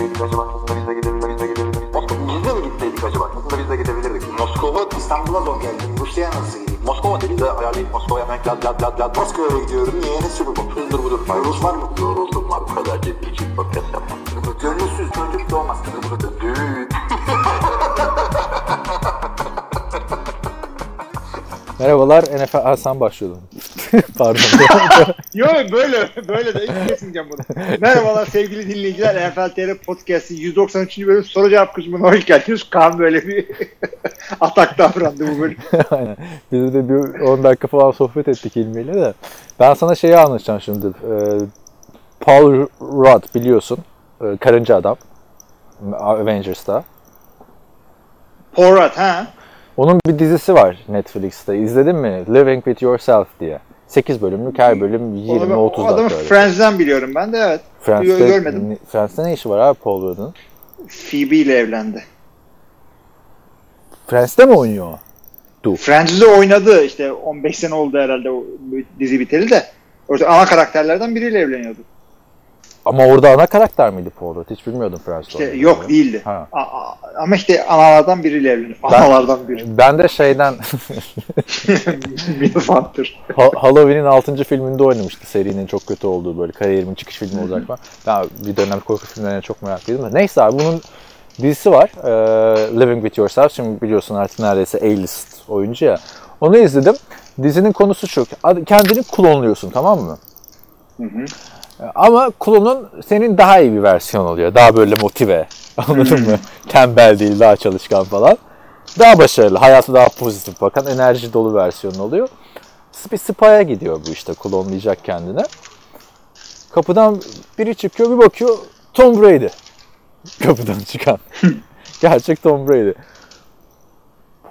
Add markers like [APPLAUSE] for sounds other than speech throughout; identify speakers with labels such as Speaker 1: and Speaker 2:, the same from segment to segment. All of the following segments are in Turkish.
Speaker 1: gitseydik acaba? Aslında biz de gidebilirdik. Biz de mi gitseydik acaba? Aslında biz de gidebilirdik. Moskova İstanbul'a zor geldi. Rusya'ya nasıl gideyim? Moskova dedi de ayarlayıp Moskova'ya hemen lad lad lad lad. Moskova'ya gidiyorum. Niye? Ne sürü bu? Hızdır budur. Rus var mı? Yoruldum var. Bu kadar ciddi için podcast yapmam. Gönülsüz çocuk doğmaz. Düğün. [LAUGHS]
Speaker 2: Merhabalar NFL Hasan başlıyordum. [LAUGHS] Pardon. [LAUGHS]
Speaker 3: Yok böyle böyle de ilk kesineceğim bunu. Merhabalar sevgili dinleyiciler. NFL TR Podcast'in 193. bölüm soru cevap kısmına hoş geldiniz. Kaan böyle bir [LAUGHS] atak davrandı bu bölüm.
Speaker 2: Aynen. Biz de bir 10 dakika falan sohbet ettik ilmiyle de. Ben sana şeyi anlatacağım şimdi. Ee, Paul Rudd biliyorsun. Ee, karınca adam. Avengers'ta.
Speaker 3: Porat ha?
Speaker 2: Onun bir dizisi var Netflix'te. İzledin mi? Living with Yourself diye. 8 bölümlük her bölüm
Speaker 3: Onu
Speaker 2: 20-30
Speaker 3: ben- o adamı
Speaker 2: dakika. öyle.
Speaker 3: Friends'den biliyorum ben de evet.
Speaker 2: Friends'te,
Speaker 3: görmedim.
Speaker 2: Friends'te ne işi var abi Paul Rudd'ın?
Speaker 3: Phoebe ile evlendi.
Speaker 2: Friends'te mi oynuyor o?
Speaker 3: Friends'de oynadı işte 15 sene oldu herhalde o dizi biteli de. Orada ana karakterlerden biriyle evleniyordu.
Speaker 2: Ama orada ana karakter miydi Paul Rudd? Hiç bilmiyordum Friends'te.
Speaker 3: İşte yok değildi.
Speaker 2: Ha.
Speaker 3: A- ama işte analardan biriyle evleniyor.
Speaker 2: Ben-
Speaker 3: Analardan biri.
Speaker 2: Ben de şeyden [LAUGHS] [LAUGHS]
Speaker 3: Milf Hunter.
Speaker 2: Ha- Halloween'in 6. filminde oynamıştı serinin çok kötü olduğu böyle kariyerimin çıkış filmi olacak falan. Ben bir dönem korku filmlerine çok meraklıydım. Neyse abi bunun dizisi var. Ee, Living With Yourself. Şimdi biliyorsun artık neredeyse A-list oyuncu ya. Onu izledim. Dizinin konusu şu. Kendini klonluyorsun tamam mı?
Speaker 3: Hı hı.
Speaker 2: Ama klonun senin daha iyi bir versiyon oluyor. Daha böyle motive. [LAUGHS] Anladın mı? Tembel değil, daha çalışkan falan. Daha başarılı, hayatı daha pozitif bakan, enerji dolu versiyon oluyor. Bir spa'ya gidiyor bu işte, klonlayacak kendine. Kapıdan biri çıkıyor, bir bakıyor, Tom Brady. [LAUGHS] Kapıdan çıkan. [LAUGHS] Gerçek Tom Brady.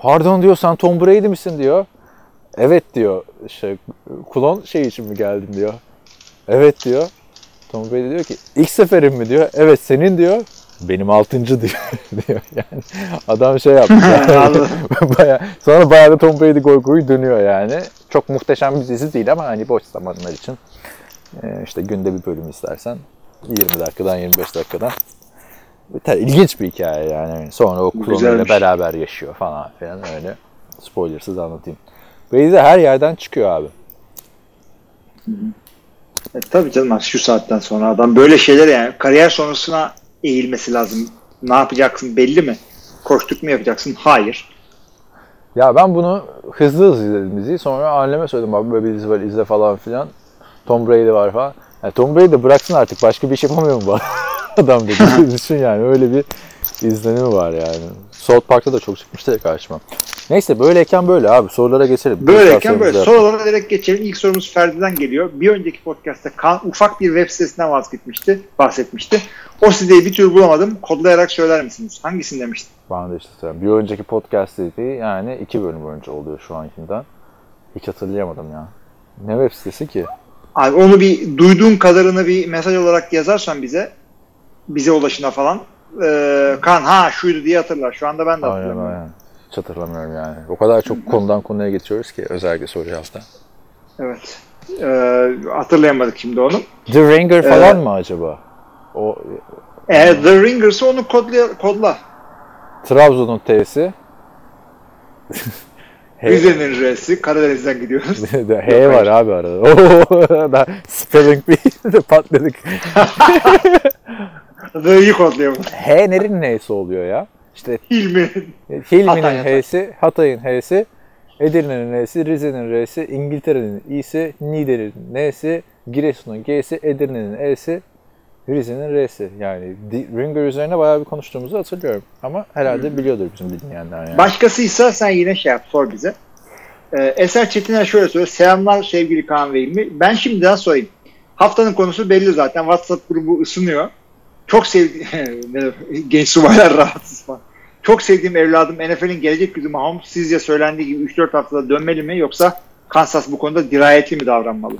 Speaker 2: Pardon diyor, sen Tom Brady misin diyor. Evet diyor, şey, klon şey için mi geldin diyor. Evet diyor. Tom Brady diyor ki ilk seferim mi diyor. Evet senin diyor. Benim altıncı diyor. [LAUGHS] diyor. Yani adam şey yaptı. [LAUGHS]
Speaker 3: Anladım. [LAUGHS]
Speaker 2: baya, sonra bayağı da Tom Brady goy goy dönüyor yani. Çok muhteşem bir dizi değil ama hani boş zamanlar için e, işte günde bir bölüm istersen 20 dakikadan 25 dakikadan Biter. İlginç bir hikaye yani. Sonra o klonuyla beraber yaşıyor falan filan öyle. Spoilersız anlatayım. Brady de her yerden çıkıyor abi.
Speaker 3: E, tabii canım şu saatten sonra adam böyle şeyler yani kariyer sonrasına eğilmesi lazım. Ne yapacaksın belli mi? Koştuk mu yapacaksın? Hayır.
Speaker 2: Ya ben bunu hızlı hızlı izledim diziyi. Sonra anneme söyledim abi böyle bir dizi var izle falan filan. Tom Brady var falan. Ya Tom Brady de bıraksın artık başka bir iş yapamıyor mu bu [LAUGHS] adam dedi. [LAUGHS] Düşün yani öyle bir izlenimi var yani. South Park'ta da çok çıkmıştı ya karşıma. Neyse böyleyken böyle abi sorulara geçelim.
Speaker 3: Böyleyken böyle.
Speaker 2: Sorularımızı
Speaker 3: Sorulara direkt geçelim. İlk sorumuz Ferdi'den geliyor. Bir önceki podcast'ta Kaan ufak bir web sitesinden vazgeçmişti, bahsetmişti. O siteyi bir türlü bulamadım. Kodlayarak söyler misiniz? Hangisini demiştin?
Speaker 2: Ben de işte söyleyeyim. Bir önceki podcast dediği yani iki bölüm önce oluyor şu ankinden. Hiç hatırlayamadım ya. Ne web sitesi ki?
Speaker 3: Abi onu bir duyduğun kadarını bir mesaj olarak yazarsan bize bize ulaşına falan ee, Kaan ha şuydu diye hatırlar. Şu anda ben de
Speaker 2: Aynen
Speaker 3: hatırlamıyorum.
Speaker 2: aynen. Hiç hatırlamıyorum yani. O kadar çok konudan konuya geçiyoruz ki özellikle soru hafta.
Speaker 3: Evet. Ee, hatırlayamadık şimdi onu.
Speaker 2: The Ringer falan
Speaker 3: Ee,
Speaker 2: mı acaba? O
Speaker 3: Eğer The Ringers'ı onu kodla. kodla.
Speaker 2: Trabzon'un T'si. [LAUGHS] H,
Speaker 3: Rize'nin R'si. Karadeniz'den gidiyoruz. [LAUGHS]
Speaker 2: H var abi arada. [LAUGHS] Oo, da spelling bee de patladık.
Speaker 3: Th'yi kodlayalım.
Speaker 2: H nerenin H'si oluyor ya? İşte
Speaker 3: Hilmi'nin.
Speaker 2: Hilmi'nin
Speaker 3: Hatay, Hatay.
Speaker 2: H'si, Hatay'ın H'si, Edirne'nin H'si, Rize'nin R'si, İngiltere'nin İ'si, Niğde'nin N'si, Giresun'un G'si, Edirne'nin E'si, Rize'nin R'si. Yani Ringer üzerine bayağı bir konuştuğumuzu hatırlıyorum. Ama herhalde biliyordur bizim dinleyenler yani.
Speaker 3: Başkasıysa sen yine şey yap sor bize. Ee, Eser Çetiner şöyle söylüyor. Selamlar sevgili Kaan ve İlmi. Ben şimdiden sorayım. Haftanın konusu belli zaten. WhatsApp grubu ısınıyor. Çok sevdiğim [LAUGHS] genç subaylar rahatsız falan. Çok sevdiğim evladım NFL'in gelecek yüzü Mahomes sizce söylendiği gibi 3-4 haftada dönmeli mi yoksa Kansas bu konuda dirayetli mi davranmalı?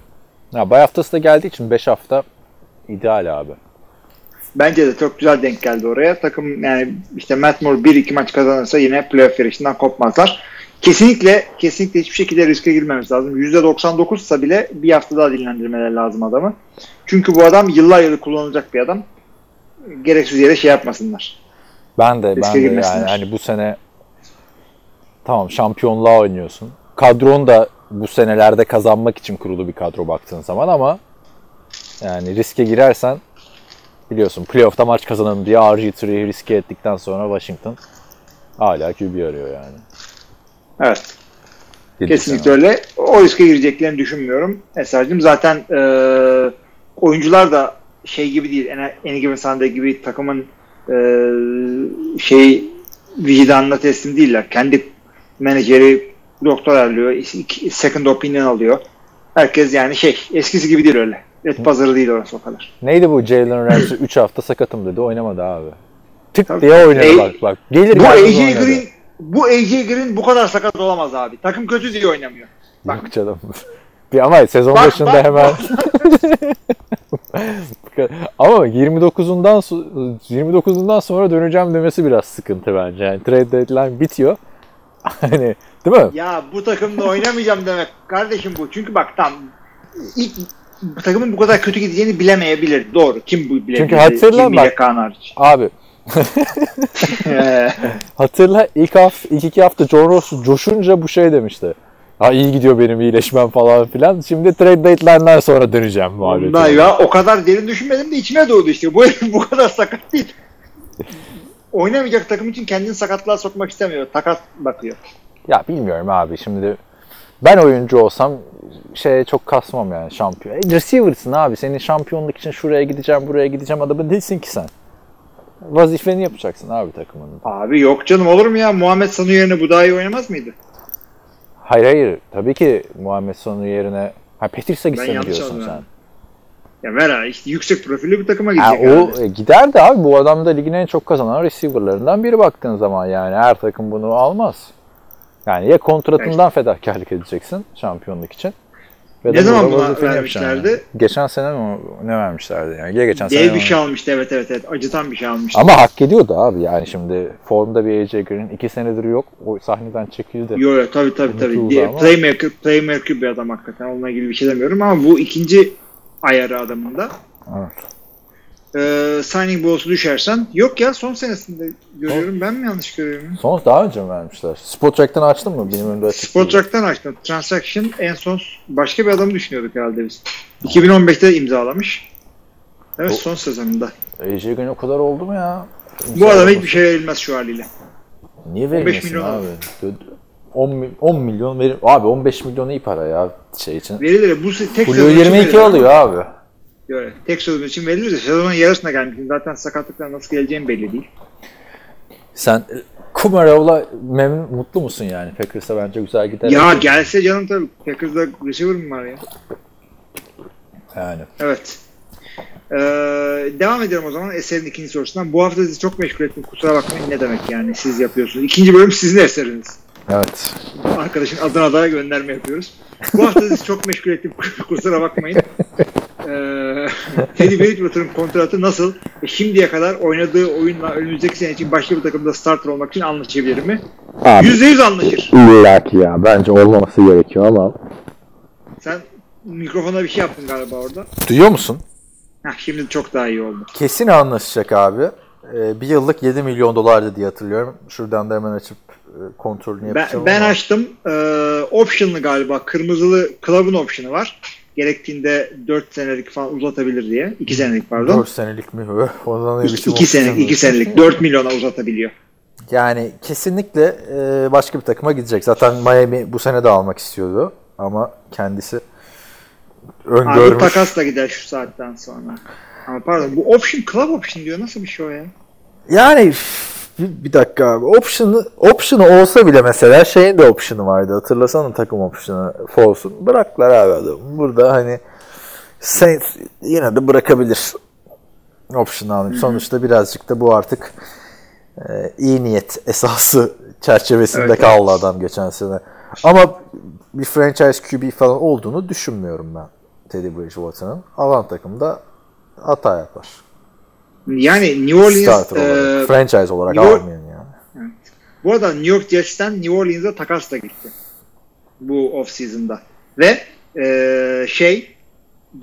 Speaker 2: Ya, bay haftası da geldiği için 5 hafta ideal abi.
Speaker 3: Bence de çok güzel denk geldi oraya. Takım yani işte Matt Moore 1-2 maç kazanırsa yine playoff yarışından kopmazlar. Kesinlikle kesinlikle hiçbir şekilde riske girmemiz lazım. %99 ise bile bir hafta daha dinlendirmeler lazım adamı. Çünkü bu adam yıllar yılı kullanılacak bir adam. gereksiz yere şey yapmasınlar.
Speaker 2: Ben de
Speaker 3: Riske
Speaker 2: ben de yani hani bu sene tamam şampiyonluğa oynuyorsun. Kadron da bu senelerde kazanmak için kurulu bir kadro baktığın zaman ama yani riske girersen biliyorsun playoff'ta maç kazanalım diye RG3'yi riske ettikten sonra Washington hala QB arıyor yani.
Speaker 3: Evet.
Speaker 2: Yedi
Speaker 3: Kesinlikle
Speaker 2: sene.
Speaker 3: öyle. O riske gireceklerini düşünmüyorum. Eser'cim zaten e, oyuncular da şey gibi değil. En, en gibi Sunday gibi takımın e, şey vicdanına teslim değiller. Kendi menajeri doktor arıyor. iki- Second opinion alıyor. Herkes yani şey eskisi gibi değil öyle. Et pazarı değil orası o kadar.
Speaker 2: Neydi bu Jalen Ramsey 3 hafta sakatım dedi oynamadı abi. Tık
Speaker 3: Tabii.
Speaker 2: diye oynadı
Speaker 3: Ey-
Speaker 2: bak bak. Gelir
Speaker 3: Bu AJ. Green bu AJ Green bu kadar sakat olamaz abi. Takım kötü diye oynamıyor. Bak.
Speaker 2: Yok canım. [LAUGHS] Bir ama sezon
Speaker 3: Bak,
Speaker 2: başında
Speaker 3: bak,
Speaker 2: hemen [LAUGHS] ama 29'undan so- 29'undan sonra döneceğim demesi biraz sıkıntı bence. Yani trade deadline bitiyor. [LAUGHS] hani değil mi?
Speaker 3: Ya bu takımda oynamayacağım demek kardeşim bu. Çünkü bak tam ilk bu takımın bu kadar kötü gideceğini bilemeyebilir. Doğru. Kim bu bilebilir?
Speaker 2: Çünkü hatırla bak-. Abi [LAUGHS] hatırla ilk hafta ilk iki hafta John Ross coşunca bu şey demişti. Ha iyi gidiyor benim iyileşmem falan filan. Şimdi trade deadline'dan sonra döneceğim muhabbeti.
Speaker 3: Ondan ya o kadar derin düşünmedim de içime doğdu işte. Bu [LAUGHS] bu kadar sakat değil. Oynamayacak takım için kendini sakatlığa sokmak istemiyor. Takat bakıyor.
Speaker 2: Ya bilmiyorum abi şimdi ben oyuncu olsam şeye çok kasmam yani şampiyon. E, receiver'sın abi senin şampiyonluk için şuraya gideceğim buraya gideceğim adamı değilsin ki sen. Vazifeni yapacaksın abi takımının.
Speaker 3: Abi yok canım olur mu ya? Muhammed Sanu yerine bu daha iyi oynamaz mıydı?
Speaker 2: Hayır hayır tabii ki Muhammed Sonu yerine ha Petirse
Speaker 3: yanlış
Speaker 2: diyorsun sen?
Speaker 3: Ya ver ha işte yüksek profilli bir takıma
Speaker 2: Ha,
Speaker 3: gidecek.
Speaker 2: o
Speaker 3: herhalde.
Speaker 2: e, gider de abi bu adam da ligin en çok kazanan receiver'larından biri baktığın zaman yani her takım bunu almaz. Yani ya kontratından fedakarlık edeceksin şampiyonluk için. Ve
Speaker 3: Ne zaman buna vermişlerdi?
Speaker 2: Yani. Geçen sene mi ne vermişlerdi yani? Ya geçen sene
Speaker 3: Dev bir
Speaker 2: mi?
Speaker 3: şey almıştı evet evet evet. Acıtan bir şey almıştı.
Speaker 2: Ama hak ediyordu abi yani şimdi formda bir AJ Green iki senedir yok. O sahneden çekildi.
Speaker 3: Yo yo tabii tabii tabii.
Speaker 2: Unutuldu
Speaker 3: Diye-
Speaker 2: ama.
Speaker 3: Playmaker, playmaker bir adam hakikaten. Onunla ilgili bir şey demiyorum ama bu ikinci ayarı adamında.
Speaker 2: Evet.
Speaker 3: Ee, signing bonus'u düşersen yok ya son senesinde görüyorum. Ben mi yanlış görüyorum?
Speaker 2: Son daha önce mi vermişler? Spotrack'tan açtın mı? Benim önümde.
Speaker 3: Spotrack'tan açtım. Transaction en son başka bir adamı düşünüyorduk herhalde biz. 2015'te imzalamış. Evet
Speaker 2: O-
Speaker 3: son sezonunda.
Speaker 2: AJ Green o kadar oldu mu ya?
Speaker 3: Bu adama hiçbir şey verilmez şu haliyle.
Speaker 2: Niye verilmesin
Speaker 3: milyon
Speaker 2: abi? 10, mi- 10 milyon verir. Abi 15 milyon iyi para ya şey için.
Speaker 3: Verilir. Bu tek için
Speaker 2: 22
Speaker 3: verilir ama-
Speaker 2: alıyor abi.
Speaker 3: Evet, tek sezon için verilir de sezonun yarısına gelmişsin. Zaten sakatlıktan nasıl geleceğin belli değil.
Speaker 2: Sen e, Kumarov'la memnun, mutlu musun yani? Packers'a bence güzel gider.
Speaker 3: Ya gelse canım tabii. Packers'da receiver mi var ya?
Speaker 2: Yani.
Speaker 3: Evet. Ee, devam ediyorum o zaman eserin ikinci sorusundan. Bu hafta sizi çok meşgul ettim. Kusura bakmayın ne demek yani siz yapıyorsunuz. İkinci bölüm sizin eseriniz.
Speaker 2: Evet.
Speaker 3: Arkadaşın adına da gönderme yapıyoruz. Bu hafta sizi çok meşgul ettim. [LAUGHS] Kusura bakmayın. Ee, Teddy Bridgewater'ın kontratı nasıl? E, şimdiye kadar oynadığı oyunla önümüzdeki sene için başka bir takımda starter olmak için anlaşabilir mi?
Speaker 2: Abi
Speaker 3: %100 anlaşır.
Speaker 2: illaki ya. Bence olmaması gerekiyor ama.
Speaker 3: Sen mikrofona bir şey yaptın galiba orada.
Speaker 2: Duyuyor musun?
Speaker 3: Heh, şimdi çok daha iyi oldu.
Speaker 2: Kesin anlaşacak abi. Ee, bir yıllık 7 milyon dolardı diye hatırlıyorum. Şuradan da hemen açıp kontrolünü
Speaker 3: Ben,
Speaker 2: yapacağım
Speaker 3: ben
Speaker 2: ama.
Speaker 3: açtım. Ee, option'lı galiba. Kırmızılı Club'ın option'ı var. Gerektiğinde 4 senelik falan uzatabilir diye. 2 senelik pardon.
Speaker 2: 4 senelik mi? Öh, Ondan
Speaker 3: 2
Speaker 2: biçim
Speaker 3: senelik,
Speaker 2: opsiyon
Speaker 3: 2
Speaker 2: bu?
Speaker 3: senelik 4 milyona uzatabiliyor.
Speaker 2: Yani kesinlikle e, başka bir takıma gidecek. Zaten Miami bu sene de almak istiyordu. Ama kendisi
Speaker 3: Abi
Speaker 2: öngörmüş.
Speaker 3: takas da gider şu saatten sonra. Ama pardon bu option club option diyor. Nasıl bir şey o ya?
Speaker 2: Yani bir, bir dakika abi. Option'ı, option'ı olsa bile mesela şeyin de option'ı vardı. Hatırlasana takım option'ı Falls'un. Bıraklar abi adamı. Burada hani Saints yine de bırakabilir. Option'ı alıp. Sonuçta birazcık da bu artık e, iyi niyet esası çerçevesinde
Speaker 3: Evet,
Speaker 2: kaldı adam geçen sene. Ama bir franchise QB falan olduğunu düşünmüyorum ben Teddy Bridgewater'ın. Alan takımda hata yapar.
Speaker 3: Yani New Orleans
Speaker 2: Starter olarak.
Speaker 3: e,
Speaker 2: franchise olarak
Speaker 3: New
Speaker 2: almayın yani.
Speaker 3: bu arada New York Jets'ten New Orleans'a takas da gitti. Bu off season'da. Ve e, şey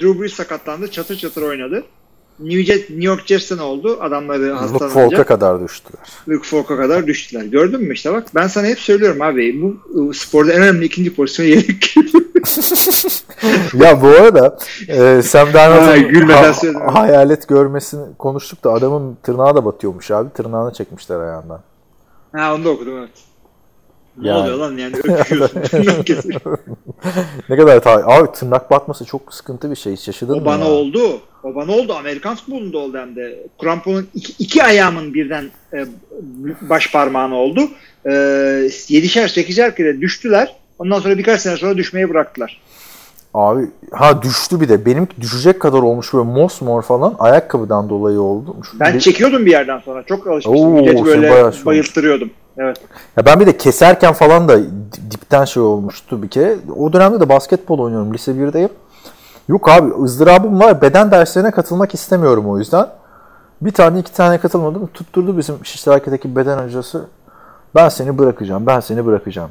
Speaker 3: Drew Brees sakatlandı. Çatır çatır oynadı. New, New York Jets'te ne oldu? Adamları
Speaker 2: Luke
Speaker 3: hastalanınca.
Speaker 2: Falk'a kadar düştüler.
Speaker 3: Luke Falk'a kadar düştüler. Gördün mü işte bak ben sana hep söylüyorum abi bu sporda en önemli ikinci pozisyon yedek. [LAUGHS]
Speaker 2: ya bu arada e, Sam
Speaker 3: Ha,
Speaker 2: Darnold'un ha-
Speaker 3: söyledim.
Speaker 2: hayalet görmesini konuştuk da adamın tırnağı da batıyormuş abi. Tırnağını çekmişler ayağından.
Speaker 3: ha onu da okudum evet. Ne
Speaker 2: Yani.
Speaker 3: oluyor lan yani. [LAUGHS] Tırnak kesiliyor.
Speaker 2: Ne kadar ta abi tırnak batması çok sıkıntı bir şey. Yaşadın
Speaker 3: o
Speaker 2: mı?
Speaker 3: bana
Speaker 2: ya?
Speaker 3: oldu. O bana oldu. Amerikan futbolunda oldu hem de. Kramponun iki, iki ayağımın birden e, baş parmağına oldu. E, yedişer sekizer kere düştüler. Ondan sonra birkaç sene sonra düşmeyi bıraktılar.
Speaker 2: Abi ha düştü bir de. Benimki düşecek kadar olmuş böyle mosmor falan. Ayakkabıdan dolayı oldu.
Speaker 3: Ben
Speaker 2: bir-
Speaker 3: çekiyordum bir yerden sonra. Çok alışmıştım.
Speaker 2: Oo,
Speaker 3: Milleti böyle
Speaker 2: şey
Speaker 3: bayılttırıyordum. Evet.
Speaker 2: Ya ben bir de keserken falan da di- dipten şey olmuştu bir kere. O dönemde de basketbol oynuyorum. Lise 1'deyim. Yok abi ızdırabım var. Beden derslerine katılmak istemiyorum o yüzden. Bir tane iki tane katılmadım. Tutturdu bizim Şişli Hareket'teki beden hocası. Ben seni bırakacağım. Ben seni bırakacağım.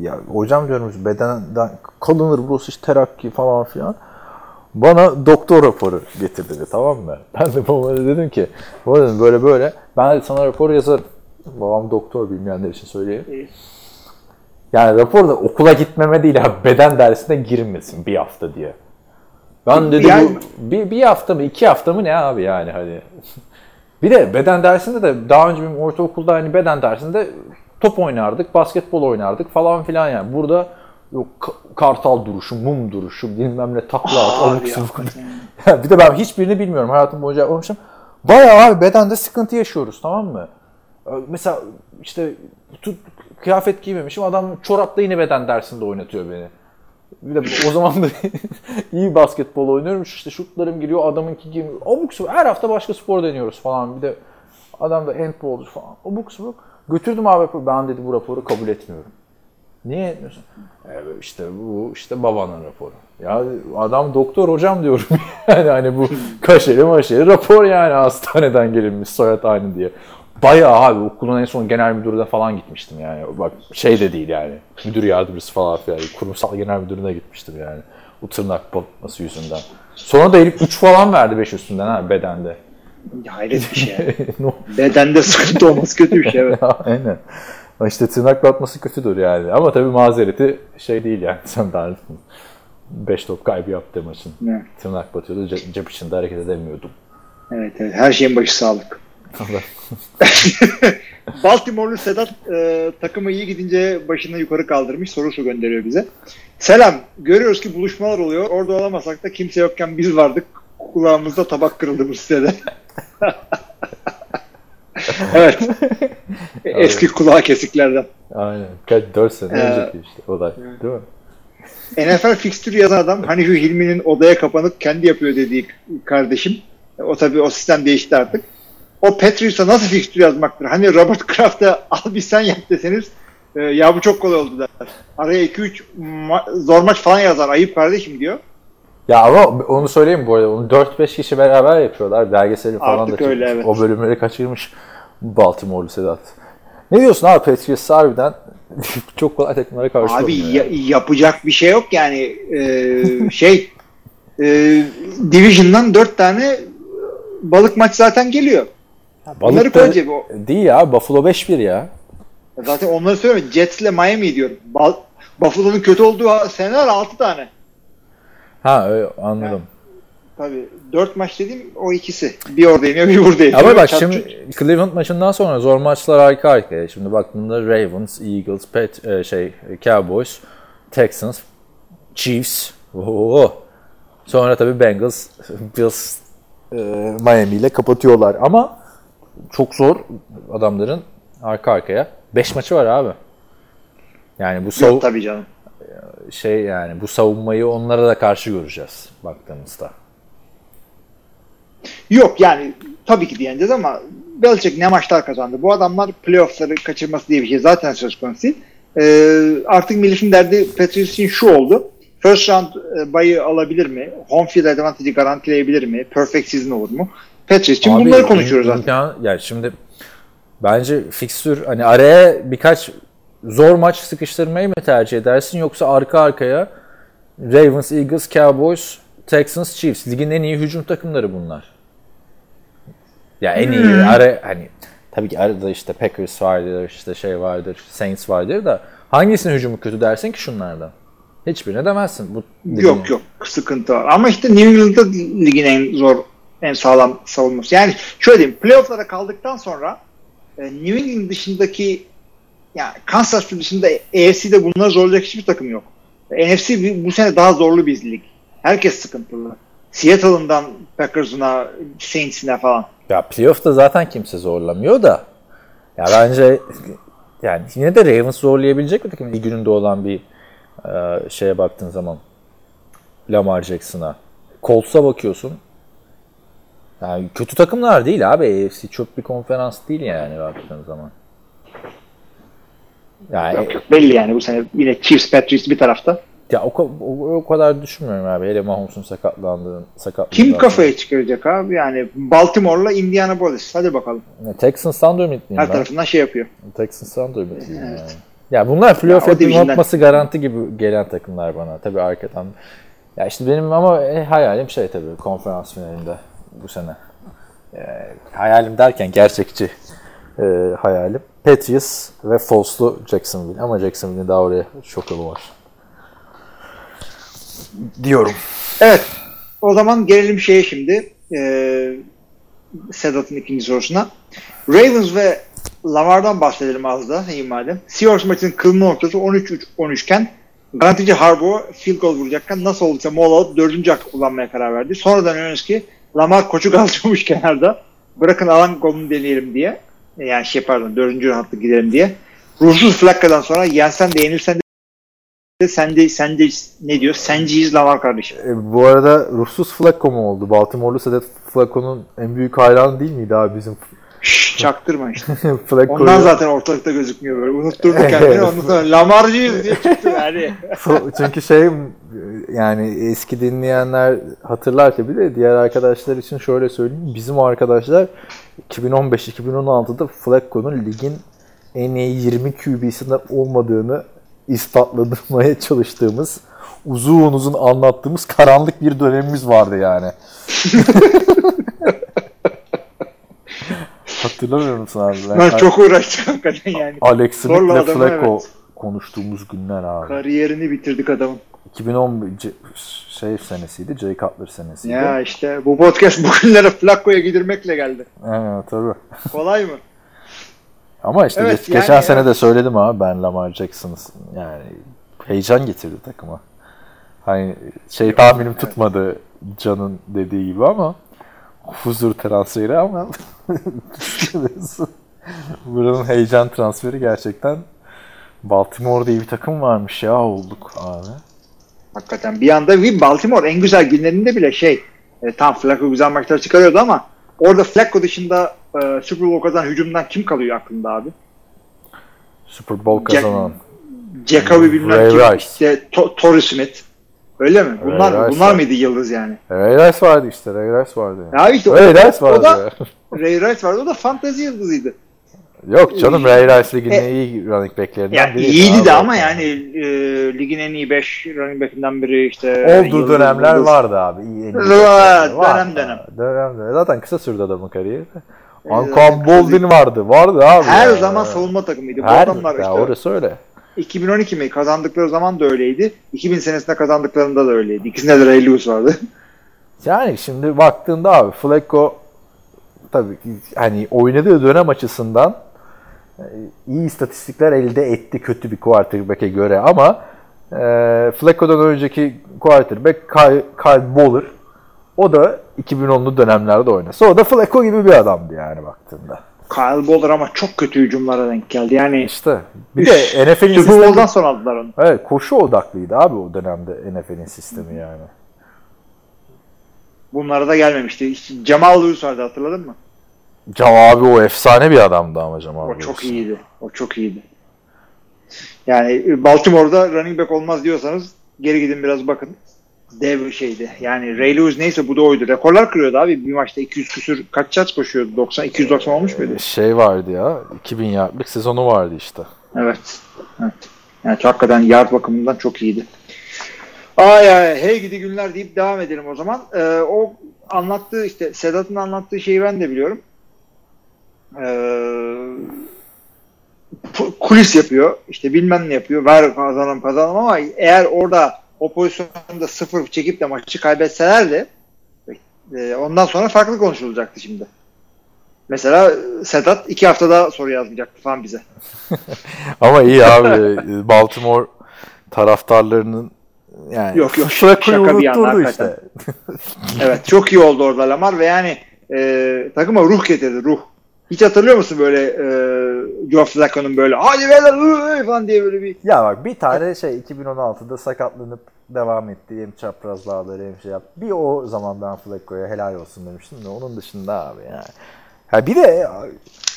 Speaker 2: Ya hocam diyorum bedenden kalınır burası işte terakki falan filan. Bana doktor raporu getir dedi tamam mı? [LAUGHS] Ben de babama dedim ki baba dedim böyle böyle ben de sana rapor yazarım. Babam doktor bilmeyenler için söyleyeyim. Yani raporda okula gitmeme değil abi beden dersine girmesin bir hafta diye. Ben dedi
Speaker 3: Yani-
Speaker 2: bu bir, bir hafta mı iki hafta mı ne abi yani hani. [LAUGHS] bir de beden dersinde de daha önce benim ortaokulda hani beden dersinde top oynardık, basketbol oynardık falan filan yani. Burada yok ka- kartal duruşu, mum duruşu, bilmem ne takla at, abuk. [LAUGHS]
Speaker 3: Ya
Speaker 2: bir de ben hiçbirini bilmiyorum. Hayatım boyunca yapmamışım. Bayağı abi bedende sıkıntı yaşıyoruz tamam mı? Ee, Mesela işte tut, kıyafet giymemişim. Adam çorapla yine beden dersinde oynatıyor beni. Bir de o zaman da [LAUGHS] iyi basketbol oynuyorum. İşte şutlarım giriyor. Adamınki girmiyor. Abuk subuk. Her hafta başka spor deniyoruz falan. Bir de adam da handbolcu falan. Abuk subuk. Götürdüm abi raporu. Ben dedi bu raporu kabul etmiyorum. Niye etmiyorsun? Evet işte bu işte babanın raporu. Ya adam doktor hocam diyorum [LAUGHS] yani hani bu [LAUGHS] kaşeli maşeli rapor yani hastaneden gelinmiş soyad aynı diye. Bayağı abi okulun en son genel müdürüne falan gitmiştim yani. Bak şey de değil yani. Müdür yardımcısı falan filan. Kurumsal genel müdürüne gitmiştim yani. O tırnak batması yüzünden. Sonra da Elif 3 falan verdi 5 üstünden ha bedende.
Speaker 3: Hayret bir şey. [LAUGHS]
Speaker 2: No.
Speaker 3: Bedende sıkıntı olması kötü bir şey. Evet. [LAUGHS]
Speaker 2: Aynen. İşte tırnak batması kötüdür yani. Ama tabii mazereti şey değil yani. [LAUGHS] Sen daha 5 top kaybı yaptı maçın.
Speaker 3: Evet.
Speaker 2: Tırnak batıyordu. ce- Cep içinde hareket edemiyordum.
Speaker 3: Evet, evet. Her şeyin başı sağlık. Baltimore'lu Sedat e, takımı iyi gidince başını yukarı kaldırmış sorusu gönderiyor bize. Selam. Görüyoruz ki buluşmalar oluyor. Orada olamasak da kimse yokken biz vardık. Kulağımızda tabak kırıldı bu sitede. [LAUGHS] evet. Eski kulağı kesiklerden.
Speaker 2: Aynen. Kaç 4 sene
Speaker 3: Ee,
Speaker 2: önceki işte olay. Değil mi?
Speaker 3: NFL fikstürü yazan adam hani şu Hilmi'nin odaya kapanıp kendi yapıyor dediği kardeşim. O tabii o sistem değişti artık. O Patriots'a nasıl fikstür yazmaktır? Hani Robert Kraft'a al bir sen yap deseniz e, ya bu çok kolay oldu der. Araya 2-3 ma- zor maç falan yazar. Ayıp kardeşim diyor.
Speaker 2: Ya ama onu söyleyeyim bu arada. Onu 4-5 kişi beraber yapıyorlar. Belgeseli falan
Speaker 3: Artık
Speaker 2: da
Speaker 3: öyle, evet.
Speaker 2: O bölümleri kaçırmış Baltimore'lu Sedat. Ne diyorsun abi Patriots harbiden [LAUGHS] çok kolay takımlara karşı
Speaker 3: Abi ya-
Speaker 2: yani.
Speaker 3: yapacak bir şey yok yani. E, şey e, Division'dan 4 tane balık maç zaten geliyor.
Speaker 2: Balık da
Speaker 3: koy
Speaker 2: değil ya. Buffalo 5-1 ya.
Speaker 3: Zaten onları söylüyorum. Jets ile Miami diyorum. Ba- Buffalo'nun kötü olduğu seneler 6 tane.
Speaker 2: Ha öyle, anladım.
Speaker 3: Tabii 4 maç dediğim o ikisi. Bir orada iniyor bir burada iniyor.
Speaker 2: Ama bak
Speaker 3: Çat
Speaker 2: şimdi
Speaker 3: çut.
Speaker 2: Cleveland maçından sonra zor maçlar arka arkaya. Şimdi baktığında Ravens, Eagles, Pet, e, şey Cowboys, Texans, Chiefs. Oo. Sonra tabii Bengals, [LAUGHS] Bills, e, Miami ile kapatıyorlar. Ama çok zor adamların arka arkaya. 5 maçı var abi. Yani bu sav-
Speaker 3: Yok tabii canım.
Speaker 2: Şey yani bu savunmayı onlara da karşı göreceğiz baktığımızda.
Speaker 3: Yok yani tabii ki diyeceğiz ama Belichick ne maçlar kazandı. Bu adamlar playoff'ları kaçırması diye bir şey zaten söz konusu değil. Ee, artık milletin derdi Patriots için şu oldu. First round e, bayı alabilir mi? Home field advantage'i garantileyebilir mi? Perfect season olur mu? Patriots için
Speaker 2: Abi,
Speaker 3: bunları konuşuyoruz zaten.
Speaker 2: imkan- yani şimdi bence fikstür hani araya birkaç zor maç sıkıştırmayı mı tercih edersin yoksa arka arkaya Ravens, Eagles, Cowboys, Texans, Chiefs. Ligin en iyi hücum takımları bunlar. Ya en iyi ara hani tabii ki arada işte Packers vardır, işte şey vardır, Saints vardır da hangisinin hücumu kötü dersin ki şunlardan? Hiçbirine demezsin. Bu ligin-
Speaker 3: Yok yok sıkıntı var. Ama işte New England'da ligin en zor, en sağlam savunması. Yani şöyle diyeyim, playoff'lara kaldıktan sonra e, New England dışındaki yani Kansas dışında AFC'de bunları zorlayacak hiçbir takım yok. NFC bu- sene daha zorlu bir lig. Herkes sıkıntılı. Seattle'ından Packers'ına, Saints'ine falan.
Speaker 2: Ya playoff'ta zaten kimse zorlamıyor da. Ya bence yani yine de Ravens zorlayabilecek bir takım lig gününde olan bir e, şeye baktığın zaman Lamar Jackson'a. Colts'a bakıyorsun. Yani kötü takımlar değil abi. AFC çok bir konferans değil yani baktığın zaman. Yani
Speaker 3: Yok yok belli yani bu sene yine Chiefs, Patriots bir tarafta.
Speaker 2: ya o, o, o kadar düşünmüyorum abi. Hele Mahomes'un sakatlandığını sakatlığı
Speaker 3: Kim kafaya çıkaracak abi? Yani Baltimore'la Indianapolis. Hadi bakalım.
Speaker 2: Ne, Texans'tan da ümitliyim
Speaker 3: Her
Speaker 2: ben.
Speaker 3: tarafından şey yapıyor.
Speaker 2: Texans'tan da ümitliyim yani. Ya bunlar playoff
Speaker 3: Ya division'dan-
Speaker 2: yapması garanti gibi gelen takımlar bana. Tabii arkadan. Ya işte benim ama e, hayalim şey tabii konferans finalinde bu sene. E, hayalim derken gerçekçi e, hayalim. Patriots ve Falls'lu Jacksonville. Ama Jacksonville'in daha oraya çok yolu var. Diyorum.
Speaker 3: Evet. O zaman gelelim şeye şimdi. Ee, Sedat'ın ikinci sorusuna. Ravens ve Lamar'dan bahsedelim az da iyi madem. Seahawks maçının kılma noktası 13-13 iken garantici Harbaugh field goal vuracakken nasıl olduysa mola alıp dördüncü hakkı kullanmaya karar verdi. Sonradan öğreniyoruz ki Lamar koçu [LAUGHS] kalçamış kenarda. Bırakın alan golünü deneyelim diye. Yani şey pardon dördüncü hattı gidelim diye. Ruhsuz Flakka'dan sonra yensen de yenilsen de sen de, sen de ne diyor? Senciyiz Lamar kardeşim.
Speaker 2: E, bu arada ruhsuz Flacco mu oldu? Baltimore'lu Sedat Flacco'nun en büyük hayranı değil miydi abi bizim
Speaker 3: Şşş, çaktırma işte. [LAUGHS]
Speaker 2: Flacco'yu?
Speaker 3: Ondan zaten ortalıkta gözükmüyor böyle. Unutturduk kendini. Ondan sonra Lamarcıyız diye çıktı yani. [LAUGHS]
Speaker 2: Çünkü şey yani eski dinleyenler hatırlar tabii de diğer arkadaşlar için şöyle söyleyeyim. Bizim arkadaşlar 2015-2016'da Flacco'nun ligin en iyi 20 QB'sinden olmadığını ispatladırmaya çalıştığımız uzun uzun anlattığımız karanlık bir dönemimiz vardı yani. [LAUGHS] Hatırlamıyor musun abi?
Speaker 3: Ben çok uğraştık hakikaten yani.
Speaker 2: Alex Smith'le Flacco
Speaker 3: evet.
Speaker 2: konuştuğumuz günler abi.
Speaker 3: Kariyerini bitirdik adamın.
Speaker 2: 2010 C- şey senesiydi, Jay Cutler senesiydi.
Speaker 3: Ya işte bu podcast [LAUGHS] bugünlere Flacco'ya gidirmekle geldi.
Speaker 2: Evet tabii.
Speaker 3: Kolay mı?
Speaker 2: Ama işte
Speaker 3: Evet,
Speaker 2: geç-
Speaker 3: yani
Speaker 2: geçen sene
Speaker 3: evet.
Speaker 2: de söyledim abi ben Lamar Jackson'ı yani heyecan getirdi takıma. Hani şey tahminim tutmadı Can'ın dediği gibi ama huzur transferi ama [LAUGHS] buranın heyecan transferi gerçekten Baltimore diye bir takım varmış ya olduk abi.
Speaker 3: Hakikaten bir anda bir Baltimore en güzel günlerinde bile şey e, tam Flacco güzel maçlar çıkarıyordu ama orada Flacco dışında e, Super Bowl kazanan hücumdan kim kalıyor aklında abi?
Speaker 2: Super Bowl kazanan.
Speaker 3: Jacoby bilmem
Speaker 2: Ray
Speaker 3: kim.
Speaker 2: Rice.
Speaker 3: İşte To- Torrey Smith. Öyle mi? Bunlar
Speaker 2: Rice
Speaker 3: bunlar
Speaker 2: var.
Speaker 3: mıydı yıldız yani?
Speaker 2: Ray Rice vardı işte. Ray Rice vardı.
Speaker 3: Ya abi işte o,
Speaker 2: Ray Rice
Speaker 3: o
Speaker 2: vardı.
Speaker 3: da
Speaker 2: ya.
Speaker 3: Ray Rice vardı. O da fantezi yıldızıydı.
Speaker 2: Yok canım Ray Rice ligin
Speaker 3: E,
Speaker 2: en iyi running backlerinden
Speaker 3: Ya
Speaker 2: biriydi.
Speaker 3: iyiydi
Speaker 2: abi.
Speaker 3: de ama yani e, ligin en iyi 5 running back'inden biri işte.
Speaker 2: Olduğu
Speaker 3: yıldız,
Speaker 2: dönemler
Speaker 3: yıldız.
Speaker 2: vardı abi. İyi, en iyi
Speaker 3: Var,
Speaker 2: backleri vardı.
Speaker 3: dönem dönem.
Speaker 2: Dönem dönem. Zaten kısa sürdü adamın kariyeri.
Speaker 3: Kısa
Speaker 2: Boldin vardı. Vardı abi.
Speaker 3: Her
Speaker 2: ya.
Speaker 3: zaman savunma takımıydı. Bu
Speaker 2: Her,
Speaker 3: adamlar
Speaker 2: ya
Speaker 3: işte
Speaker 2: orası öyle.
Speaker 3: 2012 mi kazandıkları zaman da öyleydi. 2000 senesinde kazandıklarında da öyleydi. İkisinde de Ray Lewis vardı. [LAUGHS]
Speaker 2: Yani şimdi baktığında abi Flacco tabii ki hani oynadığı dönem açısından e, iyi istatistikler elde etti kötü bir quarterback'e göre ama e, Flacco'dan önceki quarterback Kyle, Kyle Boller o da 2010'lu dönemlerde oynasa o da Flacco gibi bir adamdı yani baktığında.
Speaker 3: Kyle Bowler ama çok kötü hücumlara denk geldi. Yani
Speaker 2: İşte bir de NFL'in
Speaker 3: Super Bowl'dan sonra aldılar onu.
Speaker 2: evet, koşu odaklıydı abi o dönemde NFL'in sistemi yani.
Speaker 3: Bunlara da gelmemişti. İşte Jamal Lewis vardı hatırladın mı?
Speaker 2: Cam abi o efsane bir adamdı ama Cemal
Speaker 3: O çok
Speaker 2: Lewis.
Speaker 3: iyiydi. O çok iyiydi. Yani Baltimore'da running back olmaz diyorsanız geri gidin biraz bakın. Dev şeydi. Yani Ray Lewis neyse bu da oydu. Rekorlar kırıyordu abi. Bir maçta 200 küsür kaç yards koşuyordu? 90 290 olmuş muydu?
Speaker 2: Şey vardı ya 2000 yardlık sezonu vardı işte.
Speaker 3: Evet. Evet. Yani hakikaten yard bakımından çok iyiydi. Ay ay hey gidi günler deyip devam edelim o zaman. Ee, o anlattığı işte Sedat'ın anlattığı şeyi ben de biliyorum. e, pu- kulis yapıyor. işte bilmem ne yapıyor. Ver kazanalım kazanalım ama eğer orada o pozisyonda sıfır çekip de maçı kaybetseler de e, ondan sonra farklı konuşulacaktı şimdi. Mesela Sedat iki hafta daha soru yazmayacaktı falan bize. [LAUGHS]
Speaker 2: Ama iyi abi. Baltimore taraftarlarının yani
Speaker 3: Yok, yok,
Speaker 2: Flacco'yu
Speaker 3: şaka bir yana hakikaten.
Speaker 2: işte. [LAUGHS]
Speaker 3: Evet çok iyi oldu orada Lamar ve yani e, takıma ruh getirdi ruh. Hiç hatırlıyor musun böyle e, Joe Flacco'nun böyle hadi beyler ıı, ıı" falan diye böyle bir
Speaker 2: Ya bak bir tane şey 2016'da sakatlanıp devam etti. Hem çapraz bağları hem şey yaptı. Bir o zaman ben Flacco'ya helal olsun demiştim de onun dışında abi yani. Ha bir de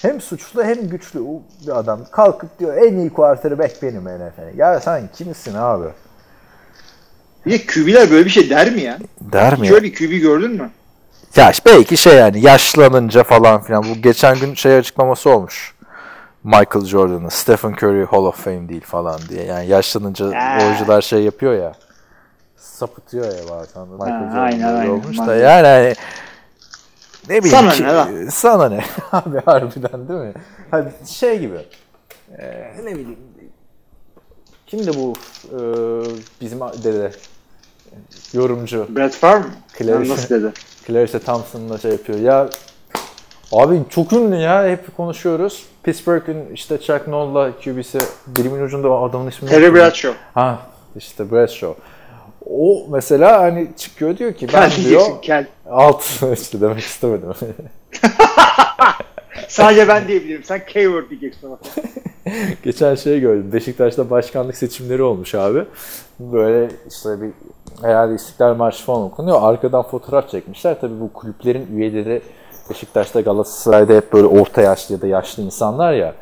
Speaker 2: hem suçlu hem güçlü bir adam kalkıp diyor en iyi quarterback benim NFL. Ya sen kimsin abi?
Speaker 3: bir de QB'ler böyle bir şey der mi ya?
Speaker 2: Der mi?
Speaker 3: Şöyle bir QB gördün mü?
Speaker 2: Ya belki şey yani yaşlanınca falan filan. Bu geçen gün şey açıklaması olmuş. Michael Jordan'ın Stephen Curry Hall of Fame değil falan diye. Yani yaşlanınca
Speaker 3: Ha.
Speaker 2: oyuncular şey yapıyor ya. Sapıtıyor ya bazen. Michael
Speaker 3: Ha,
Speaker 2: Jordan
Speaker 3: aynen,
Speaker 2: öyle
Speaker 3: aynen.
Speaker 2: olmuş da yani hani ne bileyim
Speaker 3: Sana
Speaker 2: ki-
Speaker 3: ne lan?
Speaker 2: Sana ne? [LAUGHS] Abi harbiden değil mi? Hani şey gibi. Ee, ne bileyim. Kimdi bu e, bizim dede? Yorumcu.
Speaker 3: Brett Favre mı?
Speaker 2: Clarence.
Speaker 3: Ha, Nasıl dedi?
Speaker 2: Clarissa Thompson'la şey yapıyor. Ya abi çok ünlü ya hep konuşuyoruz. Pittsburgh'ün işte Chuck Noll'la QB'si dilimin ucunda adamın ismini
Speaker 3: Terry. Bradshaw.
Speaker 2: Ha işte Bradshaw. O mesela hani çıkıyor diyor ki ben
Speaker 3: Kel
Speaker 2: diyor
Speaker 3: kel.
Speaker 2: alt [LAUGHS] işte demek istemedim. [LAUGHS]
Speaker 3: Sadece ben diyebilirim. Sen K-word diyeceksin ama. [LAUGHS]
Speaker 2: Geçen şey gördüm. Beşiktaş'ta başkanlık seçimleri olmuş abi. Böyle işte bir herhalde İstiklal Marşı falan okunuyor. Arkadan fotoğraf çekmişler. Tabii bu kulüplerin üyeleri Beşiktaş'ta Galatasaray'da hep böyle orta yaşlı ya da yaşlı insanlar ya.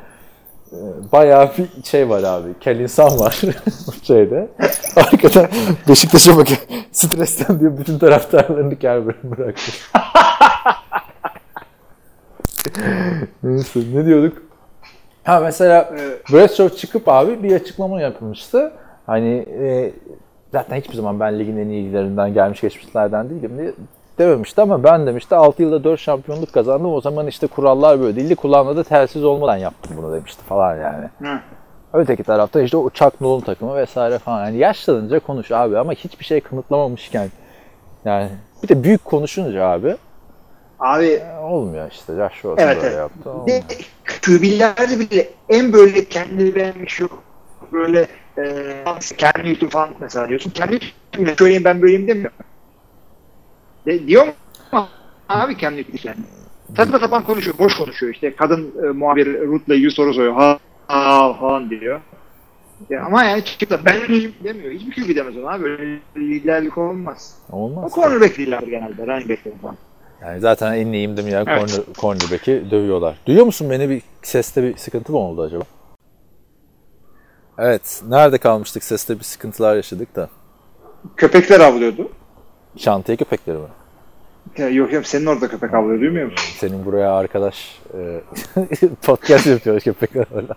Speaker 2: Ee, Bayağı bir şey var abi. Kel insan var [LAUGHS] şeyde. Arkadan Beşiktaş'a bakıyor. [LAUGHS] Stresten diyor bütün taraftarlarını kel bırakmış. [LAUGHS] Neyse ne diyorduk? Ha mesela
Speaker 3: Ee,
Speaker 2: Bradshaw çıkıp abi bir açıklama yapmıştı. Hani e, zaten hiçbir zaman ben ligin en iyilerinden gelmiş geçmişlerden değilim diye dememişti ama ben demişti 6 yılda 4 şampiyonluk kazandım. O zaman işte kurallar böyle değildi. Kulağımda da telsiz olmadan yaptım bunu demişti falan yani.
Speaker 3: Hı.
Speaker 2: Öteki tarafta işte o Chuck takımı vesaire falan. Yani yaşlanınca konuş abi ama hiçbir şey kanıtlamamışken yani bir de büyük konuşunca abi
Speaker 3: Abi
Speaker 2: e, olmuyor işte. Olsun
Speaker 3: Evet,
Speaker 2: böyle
Speaker 3: evet.
Speaker 2: yaptı.
Speaker 3: de
Speaker 2: olmuyor.
Speaker 3: QB'lerde bile en böyle kendini beğenmiş yok. Böyle e, kendi YouTube falan mesela diyorsun. Kendi şöyleyim ben böyleyim demiyor. De, diyor mu? Abi kendi yani. Saçma sapan konuşuyor. Boş konuşuyor işte. Kadın e, muhabir Ruth'la ilgili soru soruyor. Ha, ha falan diyor. Ya ama yani çıkıp da ben öyleyim demiyor. Hiçbir QB demez ona abi. Böyle liderlik olmaz. O
Speaker 2: Olmaz.
Speaker 3: cornerback liderdir genelde. Running back'leri falan.
Speaker 2: Yani zaten en iyiyimdim ya
Speaker 3: Evet.
Speaker 2: corner, cornerback'i dövüyorlar. Duyuyor musun beni bir seste bir sıkıntı mı oldu acaba? Evet. Nerede kalmıştık? Seste bir sıkıntılar yaşadık da.
Speaker 3: Köpekler avlıyordu.
Speaker 2: Şantiye köpekleri mi?
Speaker 3: Ya, yok yok senin orada köpek avlıyor duymuyor musun?
Speaker 2: Senin buraya arkadaş e, [LAUGHS] podcast yapıyor köpekler öyle.